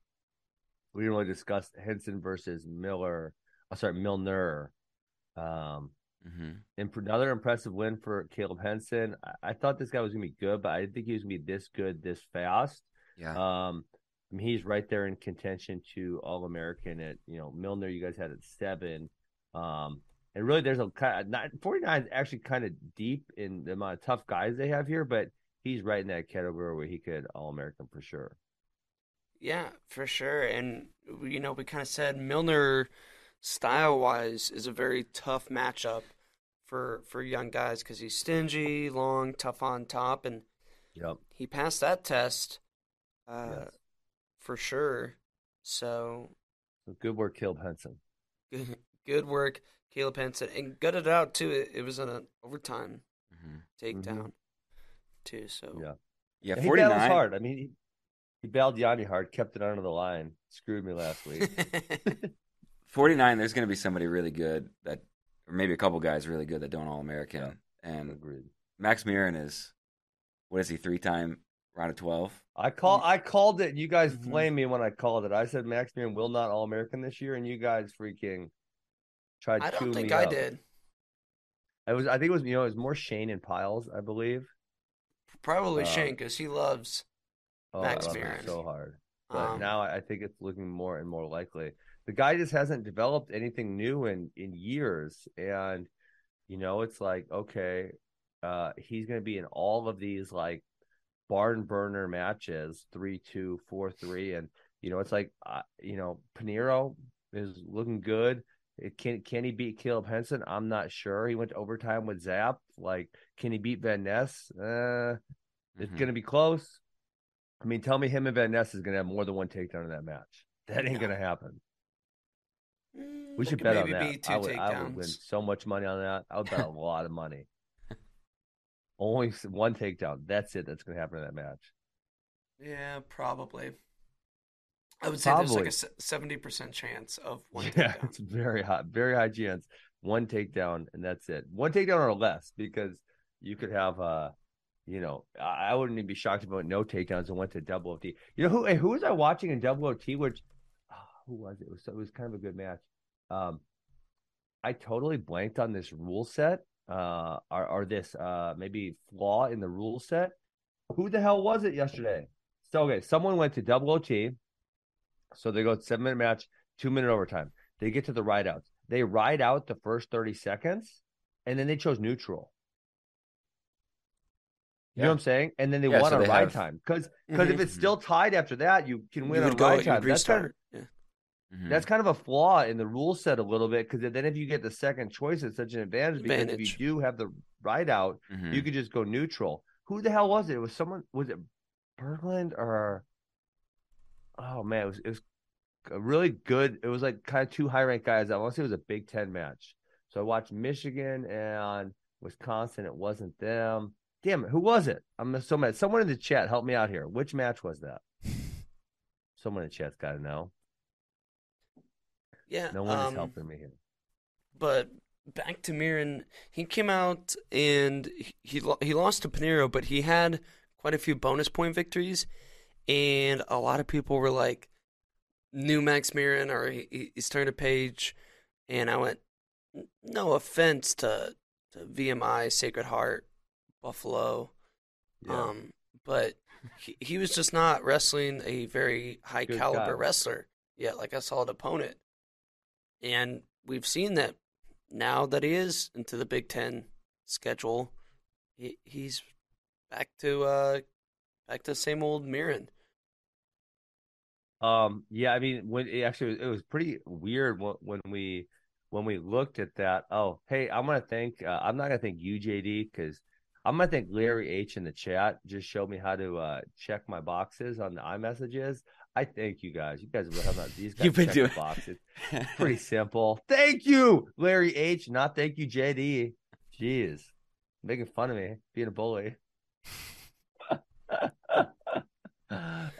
we didn't really discuss Henson versus Miller. Oh, sorry, Milner. Um, hmm another impressive win for Caleb Henson. I-, I thought this guy was gonna be good, but I didn't think he was gonna be this good this fast. Yeah. Um, I mean, he's right there in contention to All American at you know Milner. You guys had at seven. Um, and really, there's a kind of not 49 actually kind of deep in the amount of tough guys they have here, but he's right in that category where he could All American for sure. Yeah, for sure. And you know, we kind of said Milner, style wise, is a very tough matchup for for young guys because he's stingy, long, tough on top, and Yep. he passed that test, uh, Yes. For sure. So So good work, Caleb Henson. good, good work, Caleb Henson, and gutted it out too. It, it was an overtime hmm takedown too. So Mm-hmm. Yeah. Yeah. Forty nine he Forty hard. I mean, he, he battled Yanni hard, kept it under the line, screwed me last week. (laughs) 49 there's going to be somebody really good that or maybe a couple guys really good that don't all american and Agreed. max Murin is what is he three time round of 12 I call I called it. You guys Mhm. flamed me when I called it. I said Max Murin will not All American this year, and you guys freaking tried I to don't me think I up. did. It was I think it was you know it was more Shane and Piles, I believe. Probably Uh, Shane because he loves. Oh, Max love him Murin. so hard. But Um, now I think it's looking more and more likely. The guy just hasn't developed anything new in in years, and you know it's like okay, uh, he's going to be in all of these like barn burner matches, three two, four three, and you know it's like uh, you know Panero is looking good. It can can he beat Caleb Henson? I'm not sure. He went to overtime with Zap. Like, can he beat Van Ness? Uh, it's Mhm. going to be close. I mean, tell me him and Van Ness is going to have more than one takedown in that match. (laughs) That ain't No. going to happen. mm, We should bet on maybe that. be two I would, I would win so much money on that. I would bet a lot of money. Only one takedown. That's it. That's going to happen in that match. Yeah, probably. I would say Probably. there's like a seventy percent chance of (laughs) one yeah, takedown. it's very high, very high chance. One takedown, and that's it. One takedown or less, because you could have, uh, you know, I, wouldn't even be shocked about no takedowns and went to double OT. You know who? Who was I watching in double OT? Which, ah, who was it? It was it was kind of a good match. Um, I totally blanked on this rule set. Uh, or, or this uh maybe flaw in the rule set. Who the hell was it yesterday? So okay, someone went to double OT. So they go seven minute match, two minute overtime. They get to the ride outs. They ride out the first 30 seconds and then they chose neutral. You know what I'm saying? And then they Yeah, won so on ride have- time. Because because if Mhm. it's still tied after that, you can You win on go. ride You time. would That's kind of Mhm. That's kind of a flaw in the rule set a little bit because then if you get the second choice, it's such an advantage. Because Advantage. if you do have the ride out, Mhm. you could just go neutral. Who the hell was it? It was someone. Was it Berglund or? Oh man, it was it was a really good. It was like kind of two high ranked guys. I want to say it was a Big Ten match. So I watched Michigan and Wisconsin. It wasn't them. Damn it, who was it? I'm so mad. Someone in the chat, help me out here. Which match was that? (laughs) Someone in the chat's got to know. Yeah. No one is um, helping me here. But back to Murin, he came out and he he, lost to Pinero, but he had quite a few bonus point victories, and a lot of people were like, "New Max Murin," or he, he- he's turned a page, and I went, "No offense to, to VMI, Sacred Heart, Buffalo, Yeah. um, but he, he was just not wrestling a very high Good caliber guy. wrestler yet, like a solid opponent. And we've seen that now that he is into the Big Ten schedule, he, he's back to uh back to the same old Murin. Um, yeah, I mean, when it actually it was pretty weird when, when we when we looked at that. Oh, hey, I'm gonna thank. Uh, I'm not gonna thank you, JD, because I'm gonna thank Larry H in the chat. Just showed me how to uh check my boxes on the iMessages. I thank you guys. You guys have not these (laughs) guys You've been doing- the boxes. (laughs) Pretty simple. Thank you, Larry H. Not thank you, JD. Jeez, making fun of me being a bully. (laughs)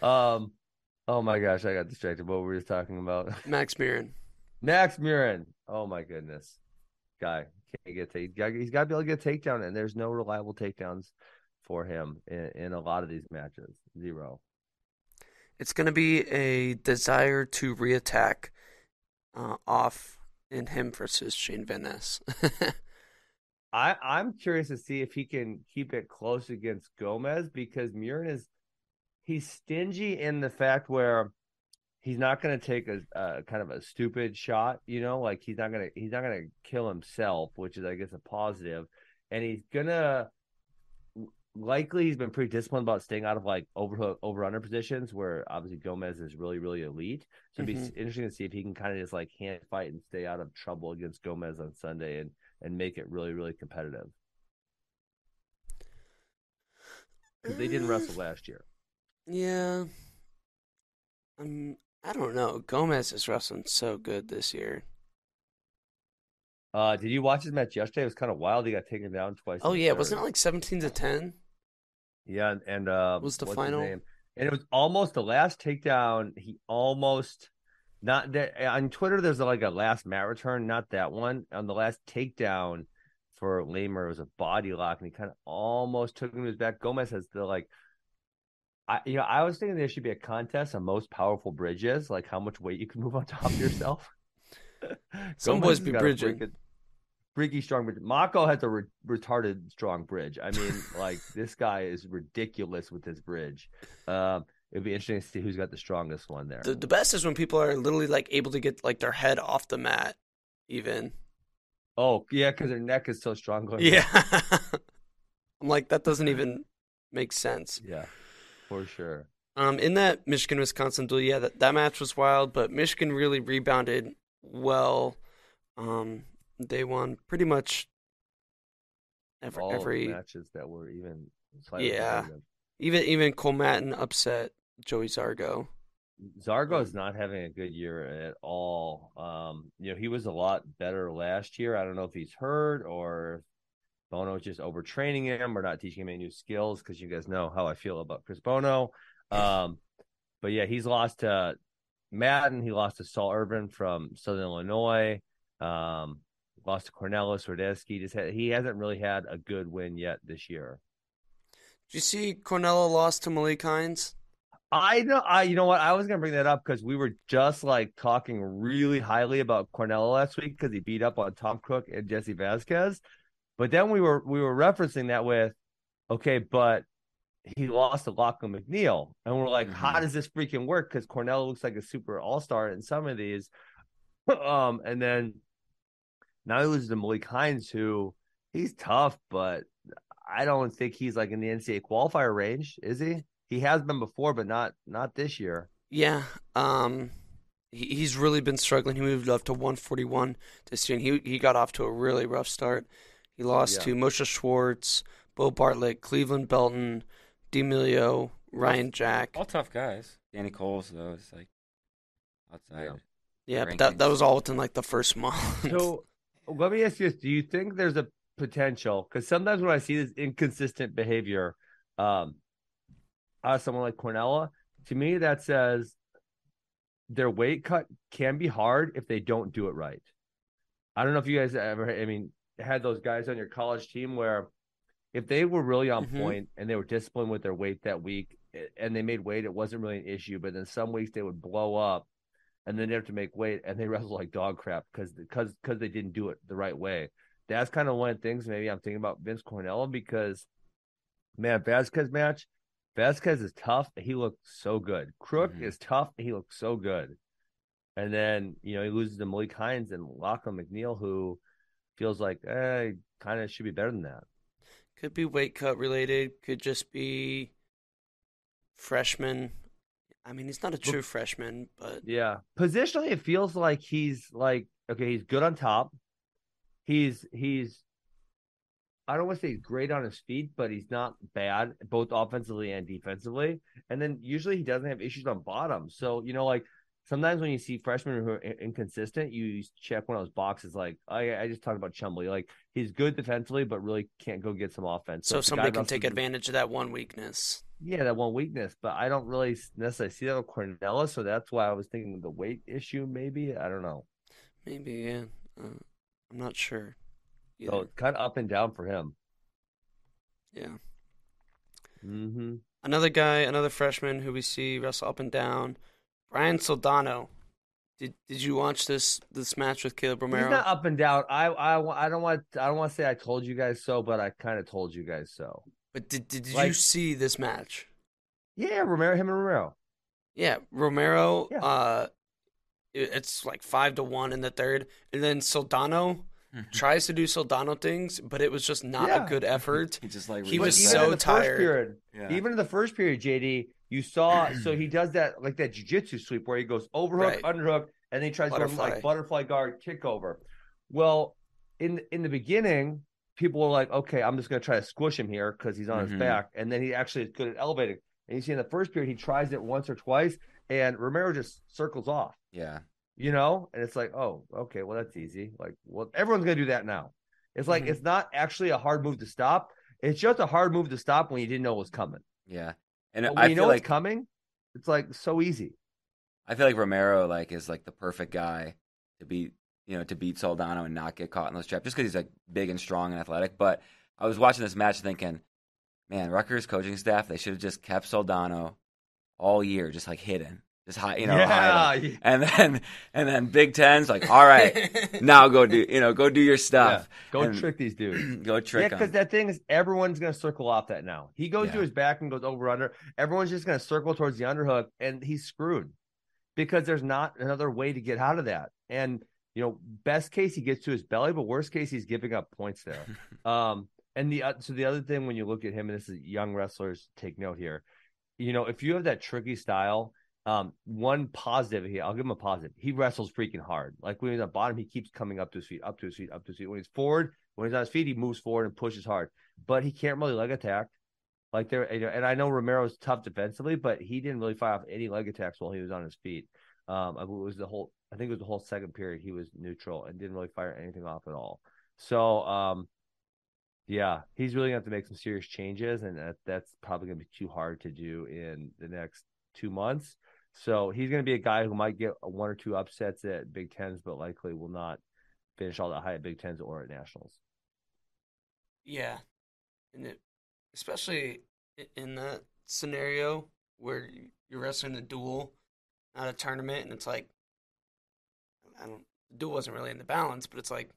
um. Oh my gosh, I got distracted. What were we just talking about? Max Murin. Max Murin. Oh my goodness, guy can't get take. He's got to be able to get a takedown, and there's no reliable takedowns for him in, in a lot of these matches. Zero. It's going to be a desire to reattack uh, off in him versus Shayne Van Ness. (laughs) I I'm curious to see if he can keep it close against Gomez because Murin is he's stingy in the fact where he's not going to take a, a kind of a stupid shot, you know, like he's not going to he's not going to kill himself, which is I guess a positive, and he's gonna likely he's been pretty disciplined about staying out of like over over under positions where obviously Gomez is really really elite. So it'd be Mhm. interesting to see if he can kind of just like hand fight and stay out of trouble against Gomez on Sunday and and make it really really competitive because they didn't wrestle last year. Yeah. Um, I don't know. Gomez is wrestling so good this year. Uh, did you watch his match yesterday? It was kind of wild. He got taken down twice. Oh yeah, third. wasn't it like seventeen to ten? Yeah, and, and uh, Was the final? name? And it was almost the last takedown. He almost not that on Twitter. There's like a last mat return, not that one. On the last takedown for Lamer, it was a body lock, and he kind of almost took him to his back. Gomez has the like. I you know I was thinking there should be a contest on most powerful bridges, like how much weight you can move on top of yourself. (laughs) Some boys be bridging. Freaky strong bridge. Mako has a re- retarded strong bridge. I mean, (laughs) like this guy is ridiculous with his bridge. Um, it'd be interesting to see who's got the strongest one there. The the best is when people are literally like able to get like their head off the mat, even. oh yeah, because their neck is so strong. Going Yeah. (laughs) I'm like that doesn't even make sense. yeah, for sure. Um, in that Michigan Wisconsin duel, yeah, that, that match was wild, but Michigan really rebounded well. Um, they won pretty much every All every matches that were even slightly Yeah. even even Cole Mattin upset Joey Zargo. Zargo is not having a good year at all. Um, you know, he was a lot better last year. I don't know if he's hurt or Bono is just overtraining him or not teaching him any new skills because you guys know how I feel about Chris Bono. Um, but yeah, he's lost to Madden. He lost to Saul Urban from Southern Illinois. Um, lost to Cornelis Rodesky. Just had, he hasn't really had a good win yet this year. Did you see Cornella lost to Malik Hines? I know. I you know what? I was gonna bring that up because we were just like talking really highly about Cornell last week because he beat up on Tom Crook and Jesse Vasquez, but then we were we were referencing that with, okay, but he lost to Lachlan McNeil, and we're like, how Mhm. does this freaking work? Because Cornell looks like a super all star in some of these, (laughs) um, and then now he loses to Malik Hines, who he's tough, but I don't think he's like in the NCAA qualifier range, is he? He has been before, but not not this year. Yeah. Um, he, he's really been struggling. He moved up to 141 this year, and he he got off to a really rough start. He lost Yeah. to Moshe Schwartz, Beau Bartlett, Cleveland Belton, D'Amelio, Ryan Jack. All tough guys. Danny Coles though is like outside. Yeah. Yeah, but that, that was all within like the first month. So let me ask you this: Do you think there's a potential? Because sometimes when I see this inconsistent behavior, um, out of someone like Cornella, to me that says their weight cut can be hard if they don't do it right. I don't know if you guys ever, I mean, had those guys on your college team where if they were really on Mhm. point and they were disciplined with their weight that week and they made weight, it wasn't really an issue. But then some weeks they would blow up and then they have to make weight and they (laughs) wrestle like dog crap because because because they didn't do it the right way. That's kind of one of the things maybe I'm thinking about Vince Cornella because man, Vasquez match, Vasquez is tough. and He looked so good. Crook Mhm. is tough. and He looked so good. And then you know he loses to Malik Hines and Lachlan McNeil, who feels like eh, kind of should be better than that. could be weight cut related. Could just be freshman. I mean, he's not a true freshman, but Yeah. Positionally, it feels like he's like okay, he's good on top. He's he's I don't want to say he's great on his feet, but he's not bad both offensively and defensively. And then usually he doesn't have issues on bottom. So you know, like sometimes when you see freshmen who are inconsistent, you check one of those boxes. Like oh, I, I just talked about Chumbley. Like he's good defensively, but really can't go get some offense. so if somebody can take advantage of that one weakness. Yeah, that one weakness, but I don't really necessarily see that with Cornella, so that's why I was thinking the weight issue. Maybe I don't know. Maybe, yeah. Uh, I'm not sure. So it's kind of up and down for him. yeah. Mm-hmm. Another guy, another freshman who we see wrestle up and down, Brian Soldano. Did Did you watch this this match with Caleb Romero? He's not up and down. I I I don't want I don't want to say I told you guys so, but I kind of told you guys so. But did Did you Like- see this match? Yeah, Romero, him and Romero. Yeah, Romero. Yeah. Uh, it- it's like five to one in the third, and then Soldano tries to do Soldano things, but it was just not Yeah. a good effort. (laughs) He just like He was so in tired. Period, Yeah. Even in the first period, JD, you saw so he (clears throat) does that like that jujitsu sweep where he goes overhook, Right. underhook, and then he tries to go like butterfly guard, kick over. Well, in in the beginning, people were like, okay, I'm just gonna try to squish him here because he's on his Mhm. back, and then he actually is good at elevating. And you see in the first period, he tries it once or twice, and Romero just circles off. yeah. you know and it's like oh okay well that's easy like well everyone's gonna do that now it's like Mhm. it's not actually a hard move to stop it's just a hard move to stop when you didn't know it was coming Yeah. And but when I you know like it's coming it's like so easy I feel like Romero like is like the perfect guy to beat you know to beat Soldano and not get caught in those traps just because he's like big and strong and athletic. But I was watching this match thinking, man, Rutgers coaching staff they should have just kept Soldano all year, just like hidden, just high, you know, yeah, and then and then Big Ten's like, all right, now go do you know go do your (laughs) stuff, go And- trick these dudes. (clears throat) go trick. yeah because that thing is everyone's gonna circle off that now. He goes to his back and goes over under everyone's just gonna circle towards the underhook and he's screwed because there's not another way to get out of that. And you know best case he gets to his belly but worst case he's giving up points there (laughs) Um, and the uh, so the other thing when you look at him, and this is young wrestlers take note here, you know, if you have that tricky style, um, one positive here, I'll give him a positive. He wrestles freaking hard. Like when he's on bottom, he keeps coming up to his feet, up to his feet, up to his feet. When he's forward, when he's on his feet, he moves forward and pushes hard. But he can't really leg attack. Like there, you know, and I know Romero's tough defensively, but he didn't really fire off any leg attacks while he was on his feet. Um, it was the whole, I think it was the whole second period. He was neutral and didn't really fire anything off at all. So, um, yeah, he's really going to have to make some serious changes, and that, that's probably going to be too hard to do in the next two months. So he's going to be a guy who might get one or two upsets at Big Tens, but likely will not finish all that high at Big Tens or at Nationals. Yeah, and it, especially in that scenario where you're wrestling a duel, not a tournament, and it's like, I don't. The duel wasn't really in the balance, but it's like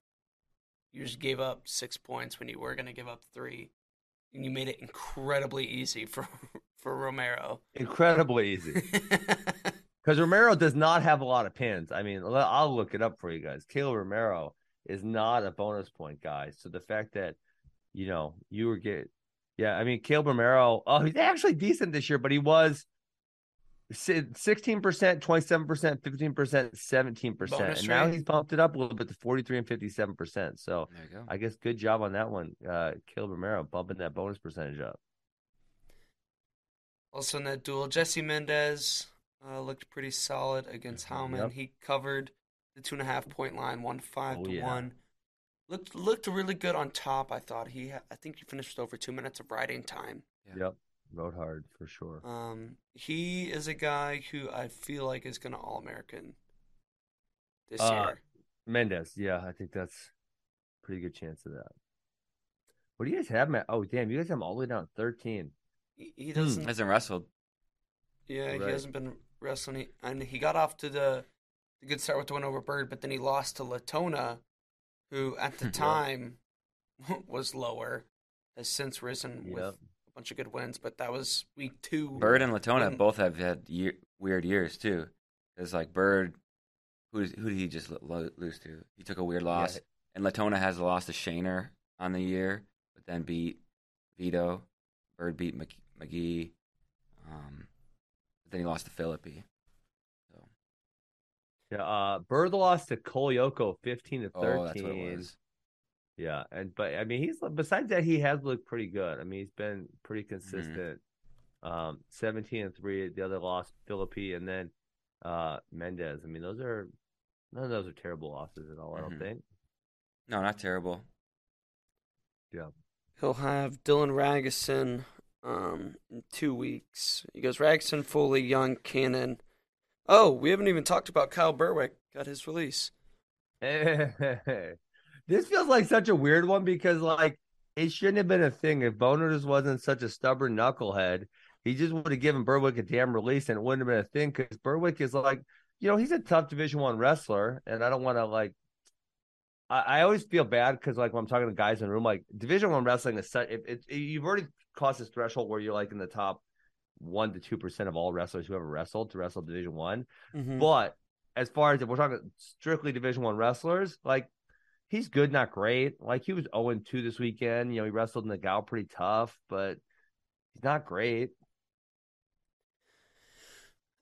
you just gave up six points when you were going to give up three, and you made it incredibly easy for (laughs) for Romero. Incredibly easy (laughs) because Romero does not have a lot of pins. I mean, I'll look it up for you guys. Caleb Romero is not a bonus point guy. So the fact that you know you were get, yeah, I mean, Caleb Romero, oh, he's actually decent this year, but he was sixteen percent, twenty-seven percent, fifteen percent, seventeen percent, and now rate. he's bumped it up a little bit to forty-three and fifty-seven percent. So There you go. I guess good job on that one, uh, Caleb Romero, bumping that bonus percentage up. Also in that duel, Jesse Mendez uh, looked pretty solid against Howman. Yep. He covered the two and a half point line, one five Oh, to yeah. one. Looked looked really good on top. I thought he. Ha- I think he finished with over two minutes of riding time. Yeah. Yep, rode hard for sure. Um, he is a guy who I feel like is going to All American this Uh, year. Mendez, yeah, I think that's a pretty good chance of that. What do you guys have, Matt? Oh, damn, you guys have him all the way down at thirteen. He, he doesn't. Hasn't wrestled. Yeah, he hasn't been wrestling, and he got off to the, the good start with the win over Bird, but then he lost to Latona, who at the (laughs) time (laughs) was lower, has since risen with Yep. a bunch of good wins, but that was week two. Bird and Latona when- both have had year, weird years too. It's like Bird, who who did he just lo- lo- lose to? He took a weird loss, Yeah. and Latona has lost to Shaner on the year, but then beat Vito. Bird beat Mc- McGee. Um, but then he lost to Philippi. So, Yeah, uh, Bird lost to Kolyoko fifteen to thirteen. oh, that's what it was. Yeah, and but I mean, he's besides that, he has looked pretty good. I mean, he's been pretty Mm-hmm. consistent. Um, seventeen and three. The other loss, Philippi, and then uh Mendez. I mean, those are none of those are terrible losses at all. I don't Mhm. think. No, not terrible. Yeah. He'll have Dylan Ragusin um, in two weeks. He goes Ragusin, Foley, Young, Cannon. Oh, we haven't even talked about Kyle Burwick. Got his release. (laughs) this feels like such a weird one because like it shouldn't have been a thing if Boner just wasn't such a stubborn knucklehead. He just would have given Burwick a damn release and it wouldn't have been a thing because Burwick is like, you know, he's a tough Division One wrestler, and I don't want to like. I, I always feel bad because like when I'm talking to guys in the room, like Division One wrestling is such. It, it, you've already crossed this threshold where you're like in the top one to two percent of all wrestlers who ever wrestled to wrestle Division One. Mm-hmm. But as far as if we're talking strictly Division One wrestlers, like he's good, not great. Like he was 0 2 this weekend. You know, he wrestled in the gal pretty tough, but he's not great.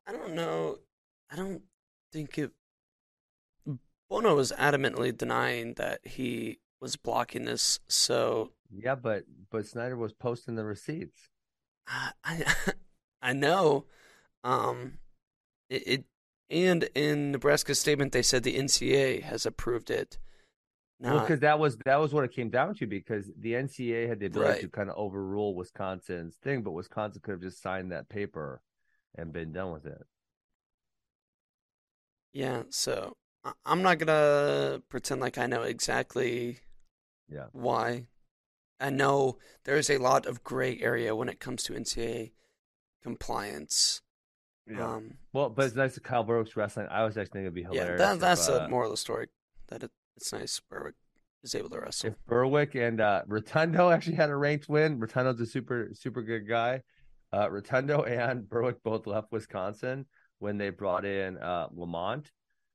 I don't know. I don't think it. Bono was adamantly denying that he was blocking this, so Yeah, but but Snyder was posting the receipts. I I, (laughs) I know. Um, it, it and in Nebraska's statement they said the NCA has approved it. Well, because that was that was what it came down to. Because the NCA had the ability Right. to kind of overrule Wisconsin's thing, but Wisconsin could have just signed that paper and been done with it. yeah, so I'm not gonna pretend like I know exactly Yeah. why. I know there is a lot of gray area when it comes to NCA compliance. Um, well, but it's nice that Kyle Brooks wrestling. I was actually thinking it'd be yeah, hilarious. that, if, that's uh, the moral of the story. That it, it's nice Burwick is able to wrestle. if Burwick and uh, Rotundo (laughs) actually had a ranked win, Rotundo's a super super good guy. Uh, Rotundo (laughs) and Burwick both left Wisconsin when they brought in uh, Lamont,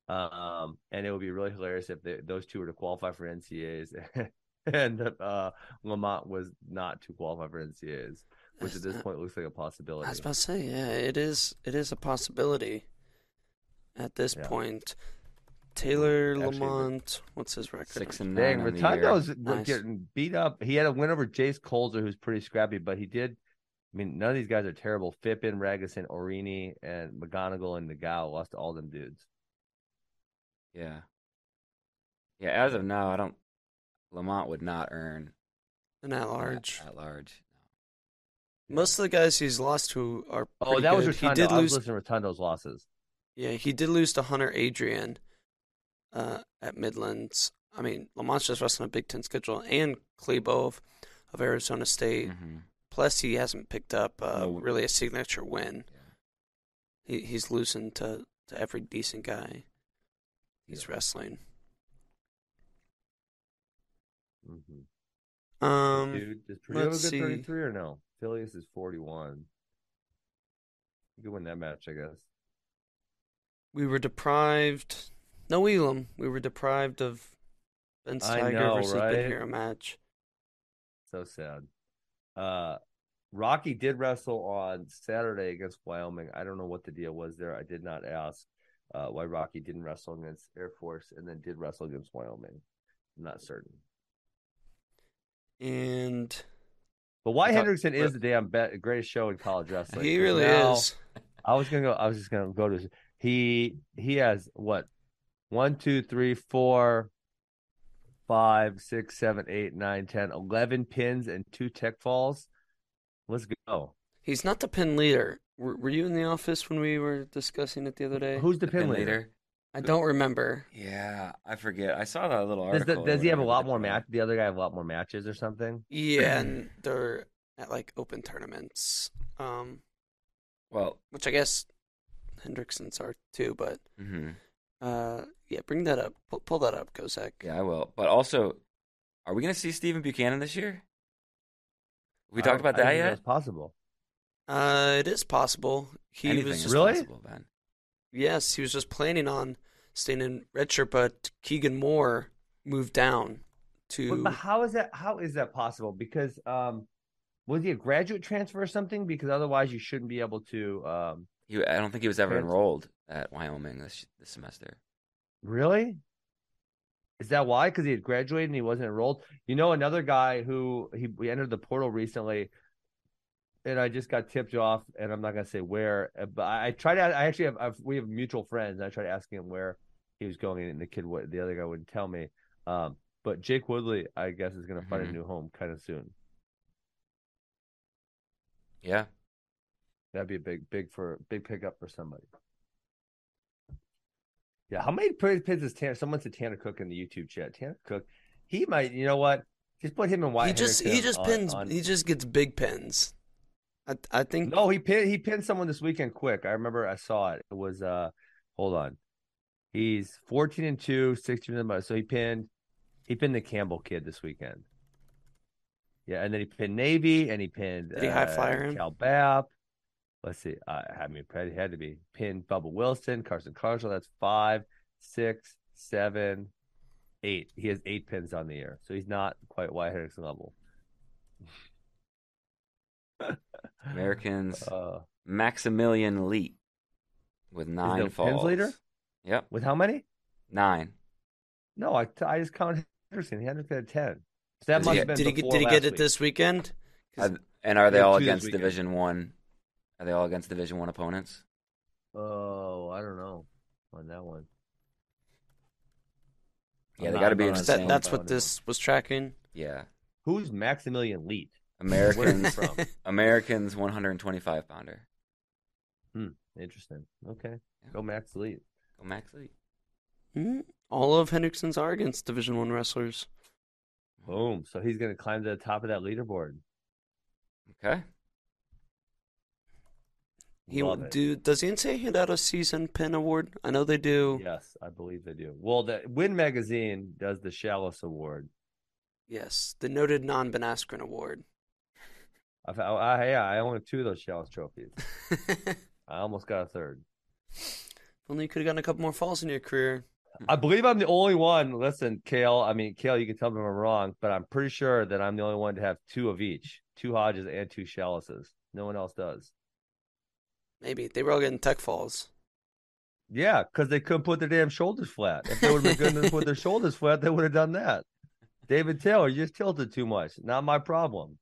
um, and it would be really hilarious if they, those two were to qualify for NCAs, (laughs) and uh, Lamont was not to qualify for NCAs, which at this point looks like a possibility. I was about to say, yeah, it is. It is a possibility. At this Yeah. point, Taylor Actually, Lamont, what's his record? Six and nine. on the year. Rotundo's Nice. getting beat up. He had a win over Jace Colzer, who's pretty scrappy, but he did. I mean, none of these guys are terrible. Fippin, Ragusin, Orini, and McGonigal and Nagao lost to all them dudes. Yeah. Yeah, as of now, I don't. Lamont would not earn and at large. At, large. Most of the guys he's lost to are. Oh, pretty that was. Rotundo. He did I was lose. listening to Rotundo's losses. Yeah, he did lose to Hunter Adrian uh, at Midlands. I mean, Lamont's just wrestling a Big Ten schedule, and Klebov of Arizona State. hmm Plus, he hasn't picked up uh, No. really a signature win. Yeah. He he's losing to, to every decent guy he's wrestling. Mm-hmm. Um, Dude, does Purdue have a good 33 or no? Phileas is 41. You could win that match, I guess. we were deprived. No Elam. We were deprived of Ben I Steiger know, versus right? Ben Hero match. So sad. Uh, Rocky did wrestle on Saturday against Wyoming. I don't know what the deal was there. I did not ask uh, why Rocky didn't wrestle against Air Force and then did wrestle against Wyoming. I'm not certain. And But why Hendrickson is the damn be- greatest show in college wrestling. He really now- is. I was gonna go. I was just gonna go to. He he has what? One, two, three, four, five, six, seven, eight, nine, ten, eleven pins and two tech falls. Let's go. He's not the pin leader. Were, were you in the office when we were discussing it the other day? Who's the pin, leader? I don't remember. Yeah, I forget. I saw that little Does, the, does he have a lot more put out. match? The other guy have a lot more matches or something? Yeah, (clears throat) and they're at like open tournaments, um, Well, which I guess Hendrickson's are too. But hmm uh, yeah, bring that up. Pull, pull that up, Kozak. yeah, I will. But also, are we going to see Stephen Buchanan this year? We talked don't- about that think yet? That's possible. Uh, it is possible. He Anything was is just Really? possible, Ben. yes, he was just planning on staying in redshirt, but Keegan Moore moved down to. But, but how is that? How is that possible? Because um, was he a graduate transfer or something? Because otherwise, you shouldn't be able to. Um, He, I don't think he was ever Yes. enrolled at Wyoming this this semester. Really? Is that why? Because he had graduated and he wasn't enrolled. You know, another guy who he we entered the portal recently, and I just got tipped off, and I'm not gonna say where, uh, but I, I tried to. I actually have I've, we have mutual friends, and I tried asking him where he was going, and the kid, would the other guy wouldn't tell me. Um, but Jake Woodley, I guess, is gonna find a Mhm. new home kind of soon. Yeah, That'd be a big, big for big pickup for somebody. Yeah, how many pins is Tanner? Someone said Tanner Cook in the YouTube chat. Tanner Cook, he might. You know what? Just put him in white. he just he just on- pins. on- He just gets big pins. I I think no, he pinned he pinned someone this weekend. Quick, I remember I saw it. It was uh, hold on, he's fourteen and two, 16 and one. So he pinned he pinned the Campbell kid this weekend. Yeah, and then he pinned Navy, and he pinned Did he high uh, flyer him? Cal Bap. Let's see. Uh, I mean, it had to be pinned Bubba Wilson, Carson Carshall. That's five, six, seven, eight. He has eight pins on the year, so he's not quite Wyatt Hendrickson level. Americans (laughs) Uh, Maximilian Leet with nine falls. pins leader? Yep, with how many? nine. No, I, I just counted Henderson. Henderson had ten. So that Did must he have get- been did he get did he get it week. this weekend? Uh, and are they all against. Division One? Are they all against Division One opponents? Oh, I don't know on that one. Yeah, I'm they got to be in that, that's about what this was tracking. Yeah, Who's Maximilian Leet? Americans. from? (laughs) Americans 125 pounder. Hmm. Interesting. Okay, Yeah. go Max Leet. Go Max Leet. Hmm, All of Hendrickson's are against Division One wrestlers. Boom. So he's going to climb to the top of that leaderboard. Okay. He Love it. do does NCAA hand out a season pin award? I know they do. Yes, I believe they do. Well, the Win Magazine does the Schalles Award. Yes, the noted non Ben Askren award. I, I, yeah, I only have two of those Schalles trophies. (laughs) I almost got a third. Only you could have gotten a couple more falls in your career. I believe I'm the only one. Listen, Kale. I mean, Kale, you can tell me if I'm wrong, but I'm pretty sure that I'm the only one to have two of each, two Hodges and two Chalices. No one else does. Maybe they were all getting tech falls. Yeah, because they couldn't put their damn shoulders flat. If they would have been good to put their shoulders flat, they would have done that. David Taylor, you just tilted too much. Not my problem.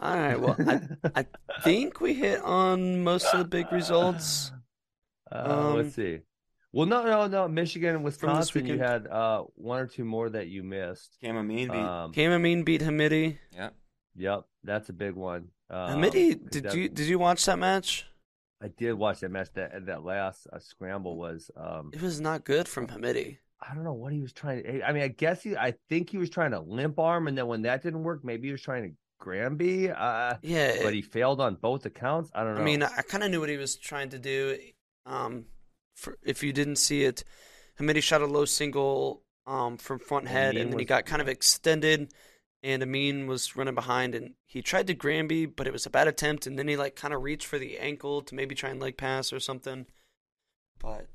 All right. Well, I, I (laughs) think we hit on most of the big results. Uh, Um, let's see. Well, no, no, no. Michigan and Wisconsin, you weekend. had uh, one or two more that you missed. Cam Amine beat. Um, Cam Amine beat Hamiti. yep. Yep, that's a big one. Um, Hamiti, did that- you did you watch that match? I did watch that match. That that last uh, scramble was. Um, It was not good from Hamiti. I don't know what he was trying to. I mean, I guess he. I think he was trying to limp arm, and then when that didn't work, maybe he was trying to Granby. Uh, Yeah, but he failed on both accounts. I don't know. I mean, I kind of knew what he was trying to do. Um, for, if you didn't see it, Hamiti shot a low single um, from front head, Amine and then he got kind of extended, and Amine was running behind, and he tried to Granby, but it was a bad attempt, and then he like kind of reached for the ankle to maybe try and leg pass or something, but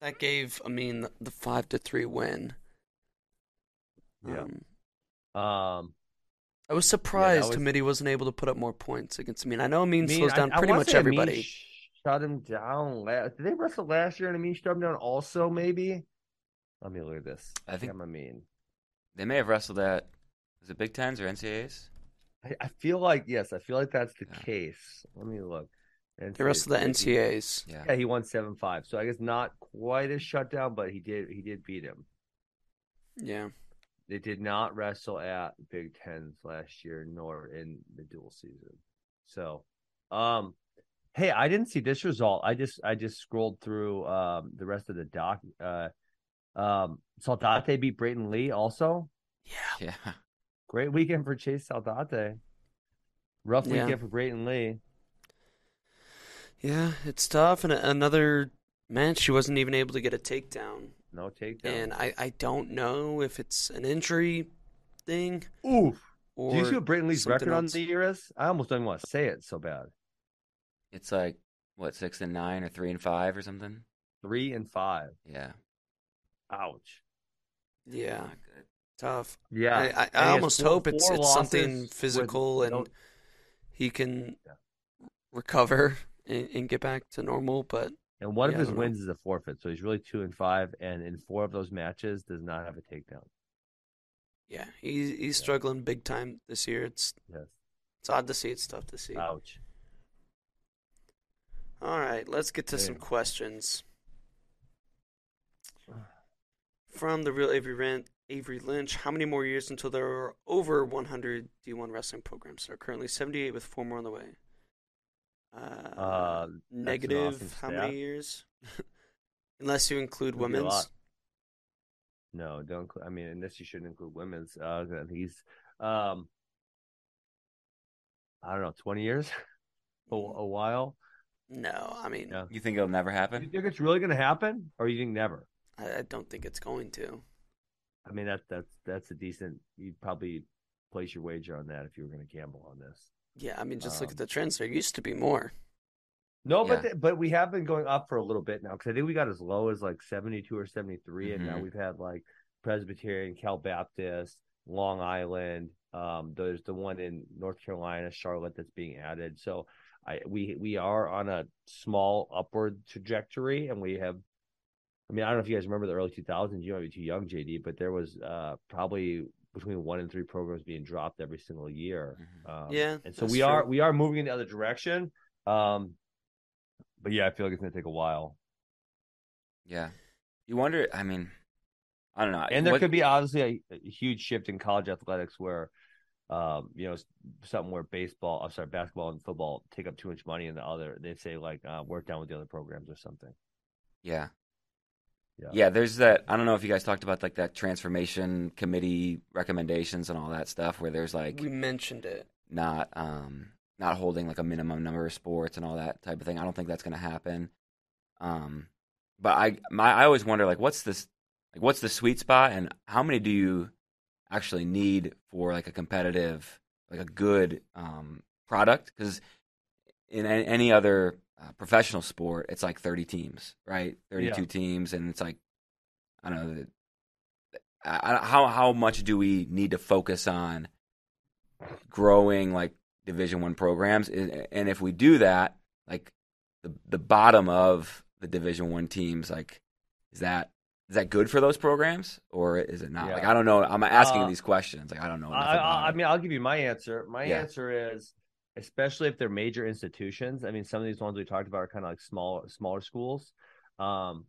that gave Amine the, the five to three win. Yeah. Um, Um, I was surprised was- Hamiti wasn't able to put up more points against Amine. I know Amine I mean, slows down I pretty wanna much say Amine everybody. Shut him down. Last, did they wrestle last year and Amine shut him down also? Maybe. Let me look at this. I think- I'm mean, They may have wrestled at was it Big Tens or NCAAs? I, I feel like yes, I feel like that's the Yeah. case. Let me look. The rest of the NCAs. Yeah. Yeah, he won seven five. So I guess not quite a shutdown, but he did he did beat him. Yeah. They did not wrestle at Big Tens last year, nor in the dual season. So, um, hey, I didn't see this result. I just I just scrolled through um the rest of the doc. Uh, um, Saldate beat Brayton Lee also. Yeah. Yeah. (laughs) Great weekend for Chase Saldate. Rough Yeah. weekend for Brayton Lee. Yeah, it's tough. And another match, she wasn't even able to get a takedown. No takedown. And I, I don't know if it's an injury thing Oof. or. Do you see what Brayton Lee's something record on the year is? I almost don't want to say it so bad. It's like what six and nine or three and five or something. Three and five. Yeah. Ouch. Yeah, Not good. Tough. Yeah. I, I, I almost four- hope it's four it's something physical with and he can Yeah. recover and, and get back to normal. But And one Yeah, of his don't know. wins is a forfeit, so he's really two and five, and in four of those matches does not have a takedown. yeah, he's he's Yeah. struggling big time this year. It's Yes. it's odd to see. It's tough to see. Ouch. All right, let's get to some questions (sighs) from the real Avery Rent. Avery Lynch, how many more years until there are over 100 D1 wrestling programs? There are currently 78 with four more on the way. Uh, Uh, negative, awesome how many years? (laughs) Unless you include Could be women's. No, don't. include- I mean, unless you shouldn't include women's. Uh, then he's, um, I don't know, twenty years, (laughs) a, a while. No, I mean, Yeah. You think it'll never happen? You think it's really going to happen, or you think never? I, I don't think it's going to. I mean, that that's that's a decent. You'd probably place your wager on that if you were going to gamble on this. Yeah, I mean, just look Um, at the trends. There used to be more. No, but Yeah. th- but we have been going up for a little bit now because I think we got as low as like seventy two or seventy and now Mhm. we've had like Presbyterian, Cal Baptist, Long Island. Um, there's the one in North Carolina, Charlotte, that's being added. So I we we are on a small upward trajectory, and we have. I mean, I don't know if you guys remember the early 2000s. You might be too young, JD, but there was uh, probably between one and three programs being dropped every single year. Mhm. Um, Yeah, and so that's we are we are moving in the other direction. Um, but yeah, I feel like it's gonna take a while, Yeah. You wonder. I mean, I don't know. and there What- could be obviously a, a huge shift in college athletics where, um, you know, something where baseball, I'm sorry, basketball and football take up too much money, and the other they say like uh, work down with the other programs or something. Yeah. Yeah. Yeah, there's that. I don't know if you guys talked about like that transformation committee recommendations and all that stuff, where there's like we mentioned it. not um not holding like a minimum number of sports and all that type of thing. I don't think that's going to happen. Um, but I my I always wonder like what's this like what's the sweet spot and how many do you actually need for like a competitive like a good um product because in any other uh, professional sport it's like 30 teams right 32 Yeah. teams and it's like i don't know I, I, how how much do we need to focus on growing like division one programs and if we do that like the the bottom of the division one teams like is that is that good for those programs or is it not Yeah. like i don't know i'm asking Uh, these questions like i don't know I, I, I mean, I'll give you my answer. My Yeah. answer is, especially if they're major institutions. I mean, some of these ones we talked about are kind of like small, smaller schools. Um,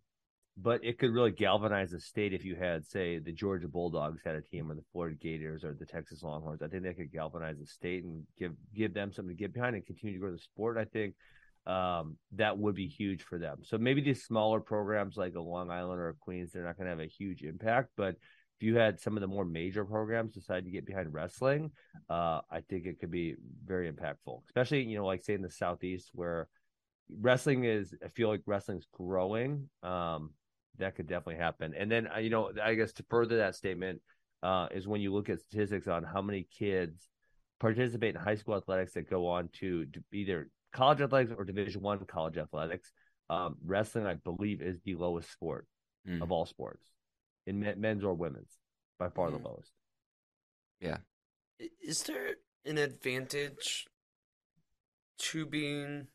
but it could really galvanize the state if you had, say, the Georgia Bulldogs had a team, or the Florida Gators, or the Texas Longhorns. I think they could galvanize the state and give give them something to get behind and continue to grow the sport. I think um, that would be huge for them. So maybe these smaller programs like a Long Island or a Queens, they're not going to have a huge impact, but if you had some of the more major programs decide to get behind wrestling, uh, I think it could be very impactful, especially you know, like say in the southeast where wrestling is. I feel like wrestling's growing. Um, that could definitely happen. And then uh, you know, I guess to further that statement uh, is when you look at statistics on how many kids participate in high school athletics that go on to, to either college athletics or Division One college athletics. Um, wrestling, I believe, is the lowest sport Mm. of all sports in men's or women's, by far Mm. the lowest. Yeah. Is there an advantage to being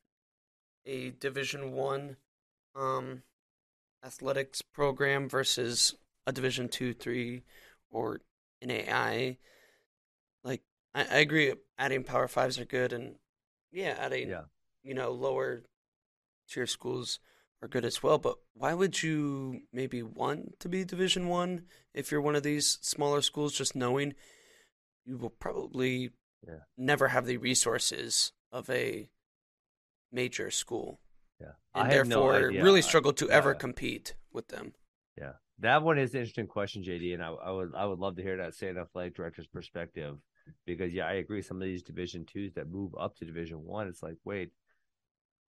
a Division One um, athletics program versus a Division Two, Three, or an AI? Like, I, I agree. Adding Power Fives are good, and yeah, adding Yeah. you know lower tier schools are good as well. But why would you maybe want to be Division One if you're one of these smaller schools? Just knowing you will probably Yeah. never have the resources of a major school, Yeah. and I have no therefore really struggle to ever yeah. compete with them. Yeah, that one is an interesting question, JD, and I, I would I would love to hear that state athletic director's perspective because yeah, I agree. Some of these Division twos that move up to Division one, it's like wait,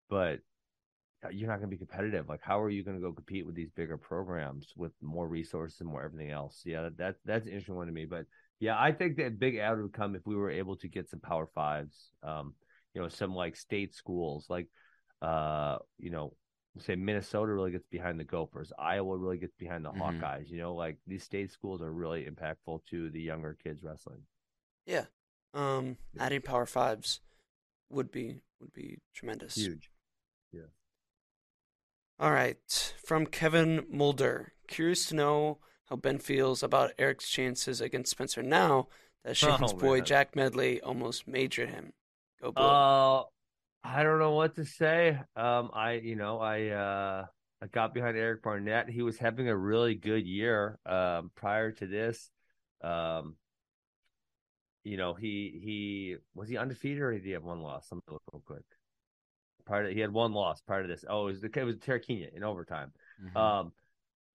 but you're not going to be competitive. Like, how are you going to go compete with these bigger programs with more resources and more everything else? Yeah, that that's an interesting one to me. But yeah, I think that big add would come if we were able to get some Power Fives. Um, you know, some like state schools, like uh, you know, say Minnesota really gets behind the Gophers, Iowa really gets behind the Mhm. Hawkeyes. You know, like these state schools are really impactful to the younger kids wrestling. Yeah, um, adding Power Fives would be would be tremendous. Huge. All right, from Kevin Mulder. Curious to know how Ben feels about Eric's chances against Spencer now that Shane's Oh, boy man. Jack Medley almost majored him. Go Blue. Uh, I don't know what to say. Um, I you know I uh I got behind Eric Barnett. He was having a really good year. Um, prior to this, um, you know he he was he undefeated or did he have one loss? Let me look real quick. Prior to, he had one loss prior to this. Oh, it was the it was Terukina in overtime. Mhm. Um,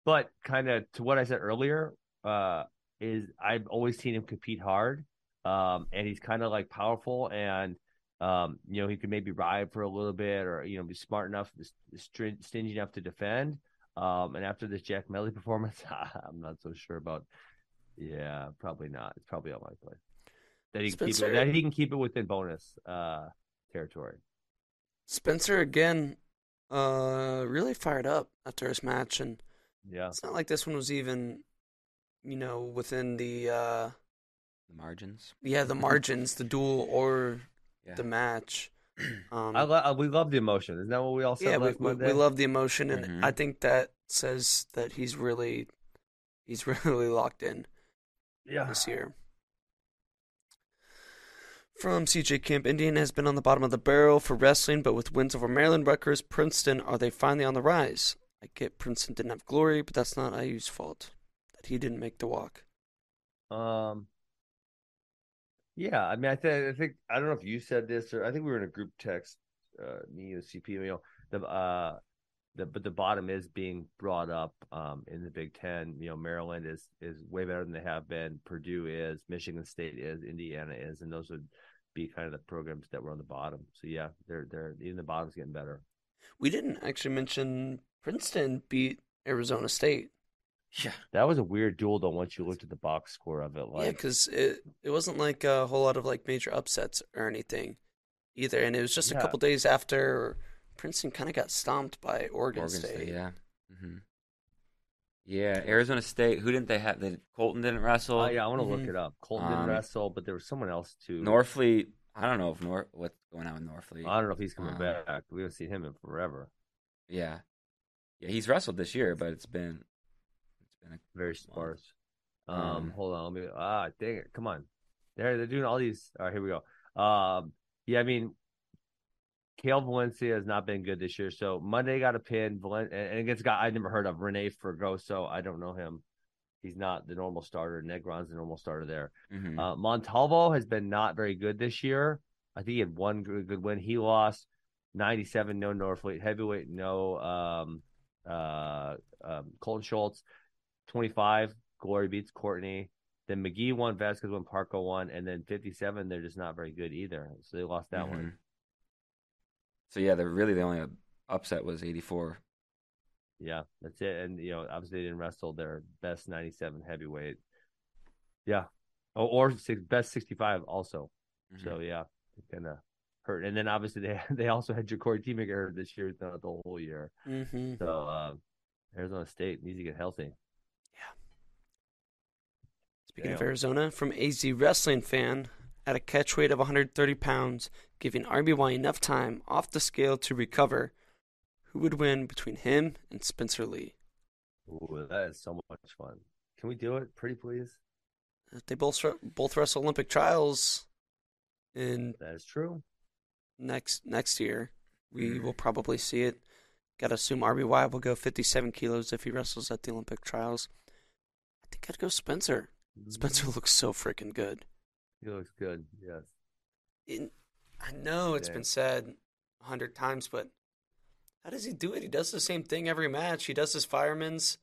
but kind of to what I said earlier, uh, is I've always seen him compete hard. Um, and he's kind of like powerful and, um, you know, he could maybe ride for a little bit or, you know, be smart enough, stingy enough to defend. Um, and after this Jack Medley (laughs) performance, (laughs) I'm not so sure about. Yeah, probably not. It's probably unlikely that he can keep it, that he can keep it within bonus uh territory. Spencer again, uh, really fired up after his match, and Yeah, it's not like this one was even, you know, within the uh, the margins. yeah the margins, the duel or Yeah. the match. (clears throat) Um, I lo- we love the emotion. Isn't that what we all said yeah, we, last we, we love the emotion, and Mhm. I think that says that he's really, he's (laughs) really locked in yeah. this year. From CJ Camp, Indiana has been on the bottom of the barrel for wrestling, but with wins over Maryland, Rutgers, Princeton, are they finally on the rise? I get Princeton didn't have glory, but that's not IU's fault that he didn't make the walk. Um. Yeah, I mean, I think I think I don't know if you said this or I think we were in a group text, uh, me and CP. You know, the uh, the but the bottom is being brought up um in the Big Ten. You know, Maryland is is way better than they have been. Purdue is, Michigan State is, Indiana is, and those would be kind of the programs that were on the bottom. So yeah, they're they're even the bottom's getting better. We didn't actually mention Princeton beat Arizona State. Yeah. That was a weird duel though. Once you looked at the box score of it, like yeah, because it it wasn't like a whole lot of like major upsets or anything either, and it was just a couple days after Princeton kind of got stomped by Oregon, Oregon State. State. Yeah. hmm Yeah. Arizona State. Who didn't they have? They, Cohlton didn't wrestle. Oh, yeah, I want to look Mhm. it up. Cohlton didn't Um, wrestle, but there was someone else too. Norfleet. I don't know if Nor what's going on with Norfleet. I don't know if he's coming Um, back. We haven't seen him in forever. yeah. Yeah, he's wrestled this year, but it's been it's been a Very month. sparse. Um, Um, hold on. Let me. Ah, dang it! Come on. They're they're doing all these. All right, here we go. Um, yeah, I mean, Cael Valencia has not been good this year. So Monday got a pin, Valen- and against a guy I never heard of, Rene Fergoso. I don't know him. He's not the normal starter. Negron's the normal starter there. mhm. Uh, Montalvo has been not very good this year. I think he had one good, win. He lost 97, no Norfleet. Heavyweight, no um, uh, um, Cohlton Schultz. 25, Glory beats Courtney. Then McGee won, Vasquez won, Parco won. And then 57, they're just not very good either. So they lost that one. So yeah, the really the only upset was 84. Yeah, that's it. And, you know, obviously they didn't wrestle their best 97 heavyweight. Yeah. Oh, or six, best 65 also. Mhm. So yeah, it kind of hurt. And then obviously they (laughs) they also had Ja'Cory T. McGarrett this year throughout the whole year. Mm-hmm. So uh, Arizona State needs to get healthy. Yeah. Speaking of Arizona, from AZ Wrestling fan, at a catch weight of 130 pounds, giving RBY enough time off the scale to recover, who would win between him and Spencer Lee? Ooh, that is so much fun. Can we do it? Pretty please. Uh, they both both wrestle Olympic trials in That is true. next next year. We mm. will probably see it. Got to assume RBY will go 57 kilos if he wrestles at the Olympic trials. I think I'd go Spencer. Mm. Spencer (laughs) looks so freaking good. He looks good. Yes. I know it's Yeah. been said a hundred times, but how does he do it? He does the same thing every match. He does his fireman's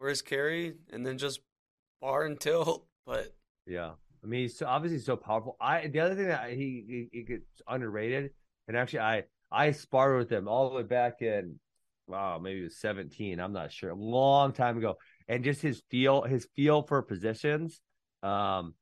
or his carry, and then just bar and tilt. (laughs) But Yeah. I mean, he's so, obviously so powerful. I the other thing that he, he he gets underrated, and actually, I I sparred with him all the way back in, wow, maybe it was seventeen. I'm not sure, a long time ago. And just his feel, his feel for positions. Um,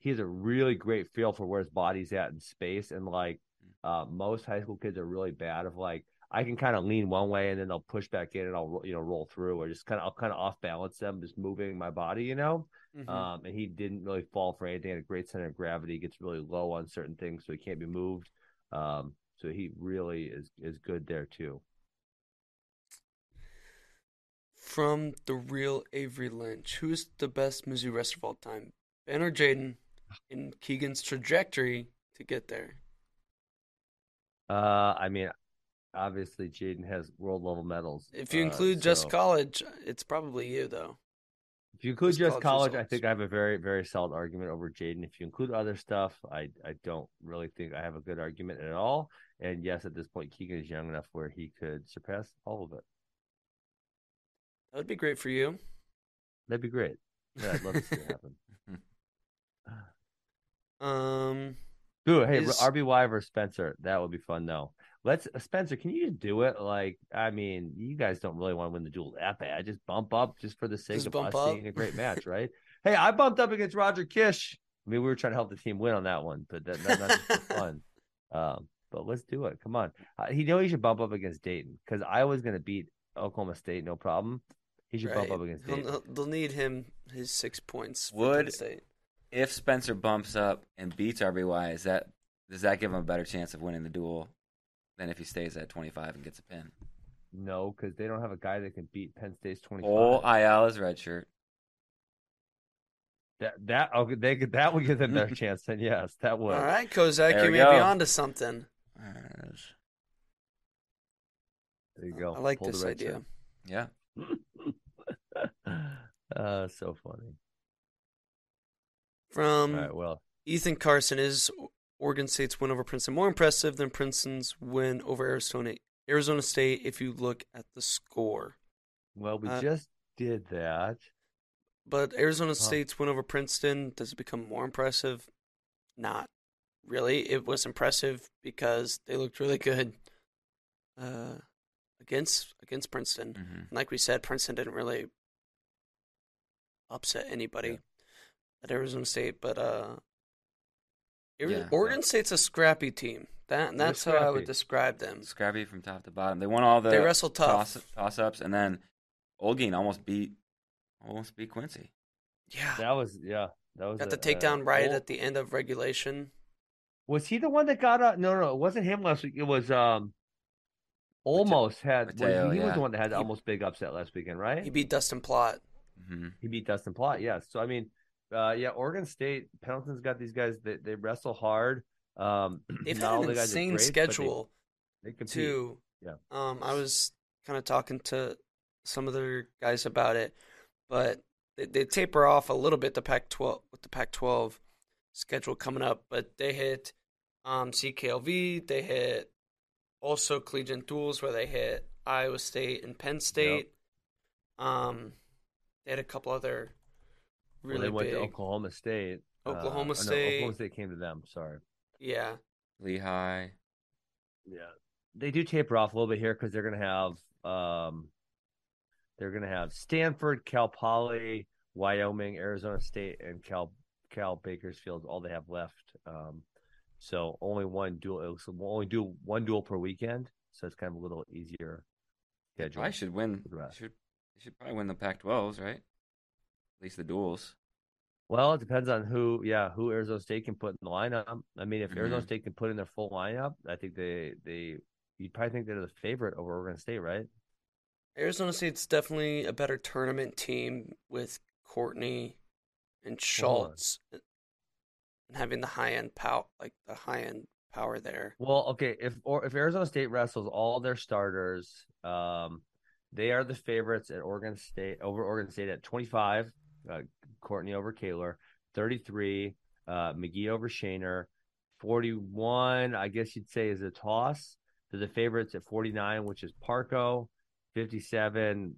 he has a really great feel for where his body's at in space, and like uh, most high school kids are really bad of like I can kind of lean one way and then they'll push back in and I'll you know roll through or just kind of I'll kind of off balance them, just moving my body, you know. mhm. Um, and he didn't really fall for anything. Had a great center of gravity. Gets really low on certain things, so he can't be moved. Um, so he really is is good there too. from the real Avery Lynch, who's the best Mizzou wrestler of all time, Ben or J'den, in Keegan's trajectory to get there? Uh, I mean, obviously J'den has world level medals. If you uh, include just college, it's probably you though. if you include just just college college, I think I have a very very solid argument over J'den. If you include other stuff, I I don't really think I have a good argument at all. And yes, at this point, Keegan is young enough where he could surpass all of it. That would be great for you. That'd be great. Yeah, I'd love to see it happen. (laughs) Um, Ooh, hey, Is- RBY versus Spencer. That would be fun though. Let's uh, Spencer. Can you just do it? Like, I mean, you guys don't really want to win the duel that bad. Just bump up, just for the sake Just of us up. seeing a great match, right? (laughs) hey, I bumped up against Roger Kish. I mean, we were trying to help the team win on that one, but that, that's not (laughs) fun. Um, but let's do it. Come on. Uh, he know he should bump up against Dayton because I was going to beat Oklahoma State, no problem. He should bump up against Dayton. he'll- they'll need him his six points. For Would- Penn State. If Spencer bumps up and beats RBY, is that does that give him a better chance of winning the duel than if he stays at 25 and gets a pin? No, because they don't have a guy that can beat Penn State's twenty-five. Oh, Ayala's red shirt. That that okay, they could that would give them their (laughs) chance. Then yes, that would. All right, Kozak, There you we may be go. onto something. There you go. I like Pull this red idea. Yeah. (laughs) uh, so funny. From right, well, Ethan Carson is Oregon State's win over Princeton more impressive than Princeton's win over Arizona Arizona State if you look at the score. well, we Uh, just did that. But Arizona State's win over Princeton does it become more impressive? Not really. It was impressive because they looked really good uh, against against Princeton. hmm Like we said, Princeton didn't really upset anybody Yeah. At Arizona State, but uh, Ari- Yeah. Oregon State's a scrappy team. That They're that's how I would describe them. Scrappy from top to bottom. They won all the They wrestle tough. toss, toss ups, and then Olguin almost beat almost beat Quincy. Yeah, That was yeah. That was got a- the takedown right Ol- at the end of regulation. Was he the one that got up? No, no, it wasn't him last week. It was um. Almost had was- Mateo, he was yeah. the one that had the He- almost big upset last weekend, right? He beat Dustin Plott. hmm He beat Dustin Plott, yes. So I mean, uh, yeah, Oregon State Pendleton's got these guys that they, wrestle hard. Um, (clears throat) They've had all an the insane great, they- schedule They, compete. too. Yeah. Um, I was kind of talking to some of their guys about it, but they, they taper off a little bit the Pac-12 with the Pac-12 schedule coming up. But they hit um, CKLV, they hit also Collegiate Duels where they hit Iowa State and Penn State. Um, they had a couple other Well, really they went big. to Oklahoma State. Uh, Oklahoma no, State. Oklahoma State came to them. Sorry. Yeah, Lehigh. Yeah, they do taper off a little bit here because they're gonna have um, they're gonna have Stanford, Cal Poly, Wyoming, Arizona State, and Cal Cal Bakersfield. All they have left. Um, so only one duel. So we'll only do one duel per weekend. So it's kind of a little easier schedule. Probably should win. for the rest. Should should probably win the Pac-12s, right? At least the duels. Well, it depends on who, yeah, who Arizona State can put in the lineup. I mean, if Arizona Mhm. State can put in their full lineup, I think they they you'd probably think they're the favorite over Oregon State, right? Arizona State's definitely a better tournament team with Courtney and Schultz and having the high end power, like the high end power there. Well, okay, if or if Arizona State wrestles all their starters, um, they are the favorites at Oregon State over Oregon State at 25, uh, Courtney over Kaylor, 33, uh, McGee over Shaner, 41, I guess you'd say is a toss. To the favorites at 49, which is Parco, 57,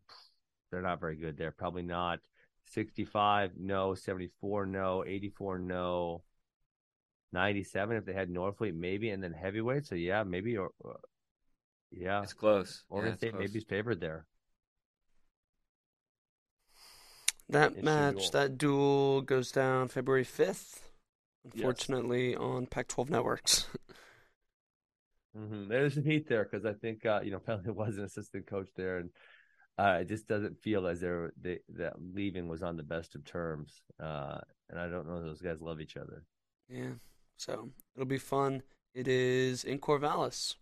they're not very good there, probably not. 65, no, 74, no, 84, no. 97 if they had Norfleet, maybe, and then heavyweight. So yeah, maybe or uh, yeah, It's close. Oregon Yeah, State close. maybe is favored there. That match, that duel goes down February 5th, unfortunately, on Pac 12 networks. hmm There's some heat there because I think uh, you know (laughs) Pelly was an assistant coach there, and uh, it just doesn't feel as they're they, that leaving was on the best of terms. Uh, and I don't know if those guys love each other. yeah, so it'll be fun. It is in Corvallis.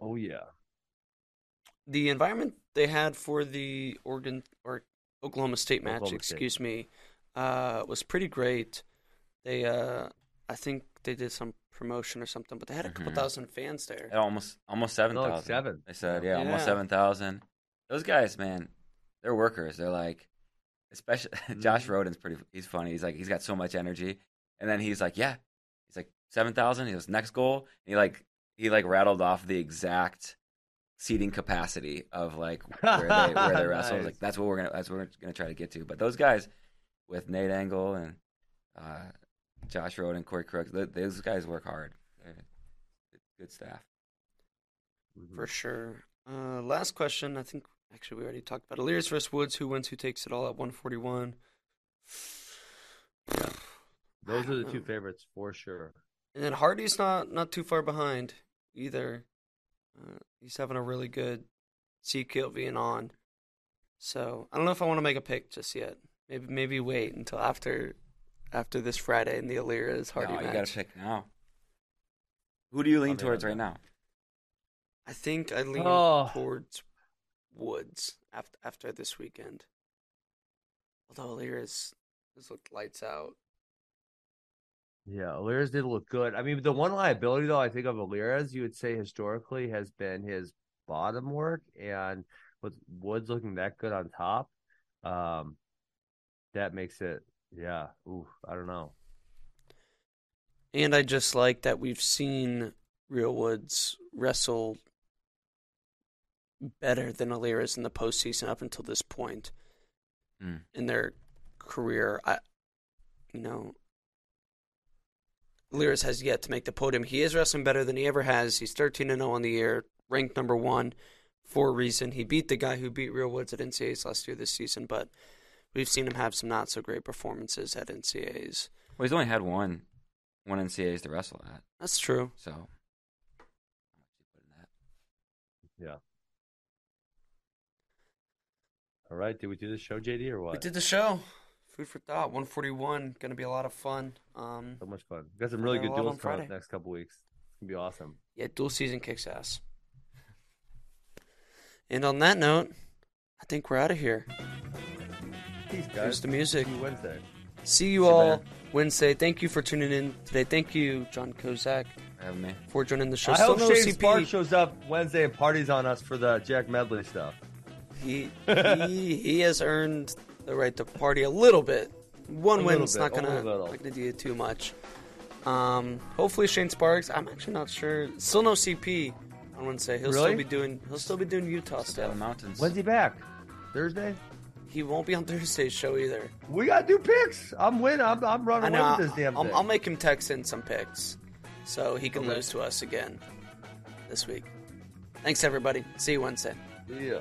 Oh yeah, The environment they had for the Oregon or Oklahoma State match, Oklahoma State. excuse me, uh, was pretty great. They, uh, I think they did some promotion or something, but they had a couple Mhm. thousand fans there. Yeah, almost almost seven No, thousand. like seven. They said, Yeah. yeah, almost seven thousand. Those guys, man, they're workers. They're like, especially (laughs) Josh Mhm. Roden's pretty. He's funny. He's like, he's got so much energy, and then he's like, yeah, he's like seven thousand. He goes next goal. And he like he like rattled off the exact seating capacity of like (laughs) where they where they wrestle. I Nice. Like that's what we're gonna that's what we're gonna try to get to. But those guys with Nate Engel and uh, Josh Roden, and Corey Crooks, th- those guys work hard. They're good staff. Mhm. For sure. Uh, last question. I think actually we already talked about Elias versus Woods. Who wins? Who takes it all at 141? Yeah. Those are the don't two (sighs) favorites for sure. And then Hardy's not not too far behind either. Uh, he's having a really good CKLV and on. So I don't know if I want to make a pick just yet. Maybe maybe wait until after after this Friday in the Alirez Hardy no, you got to pick now. Who do you lean towards right now? I think I lean Oh. towards Woods after after this weekend. Although Alirez has looked lights out. Yeah, Alirez did look good. I mean, the one liability though, I think of Alirez, you would say historically has been his bottom work, and with Woods looking that good on top, um, that makes it, yeah. Ooh, I don't know. And I just like that we've seen Real Woods wrestle better than Alirez in the postseason up until this point Mm. in their career. I, you know, Alirez has yet to make the podium. He is wrestling better than he ever has. He's 13 and 0 on the year, ranked number one for a reason. He beat the guy who beat Real Woods at NCAAs last year this season, but we've seen him have some not so great performances at NCAAs. Well, he's only had one one NCAAs to wrestle at, That's true. so. how much you put in that? Yeah. All right, did we do the show, JD, or what? We did the show. Food for thought. 141. Going to be a lot of fun. Um, So much fun. We got some really good lot duels coming up next couple weeks. It's gonna be awesome. yeah, dual season kicks ass. And on that note, I think we're out of here. Peace, guys. Here's the music. See you Wednesday. See you See all man. Wednesday. Thank you for tuning in today. Thank you, John Kozak, For having me. for joining the show. I Still hope no Shane CP. Shows up Wednesday and parties on us for the Jack Medley stuff. He, (laughs) he he has earned the right to party a little bit. One A little win's bit, not gonna a not gonna do you too much. Um, hopefully Shane Sparks. I'm actually not sure. Still no CP on Wednesday. He'll Really? still be doing. He'll still be doing Utah Down stuff. the mountains. When's he back? Thursday? He won't be on (laughs) Thursday's show either. We gotta do picks. I'm winning. I'm, I'm running know. away with this damn I'll, thing. I'll make him text in some picks, so he can Okay. lose to us again this week. Thanks everybody. See you Wednesday. Yeah.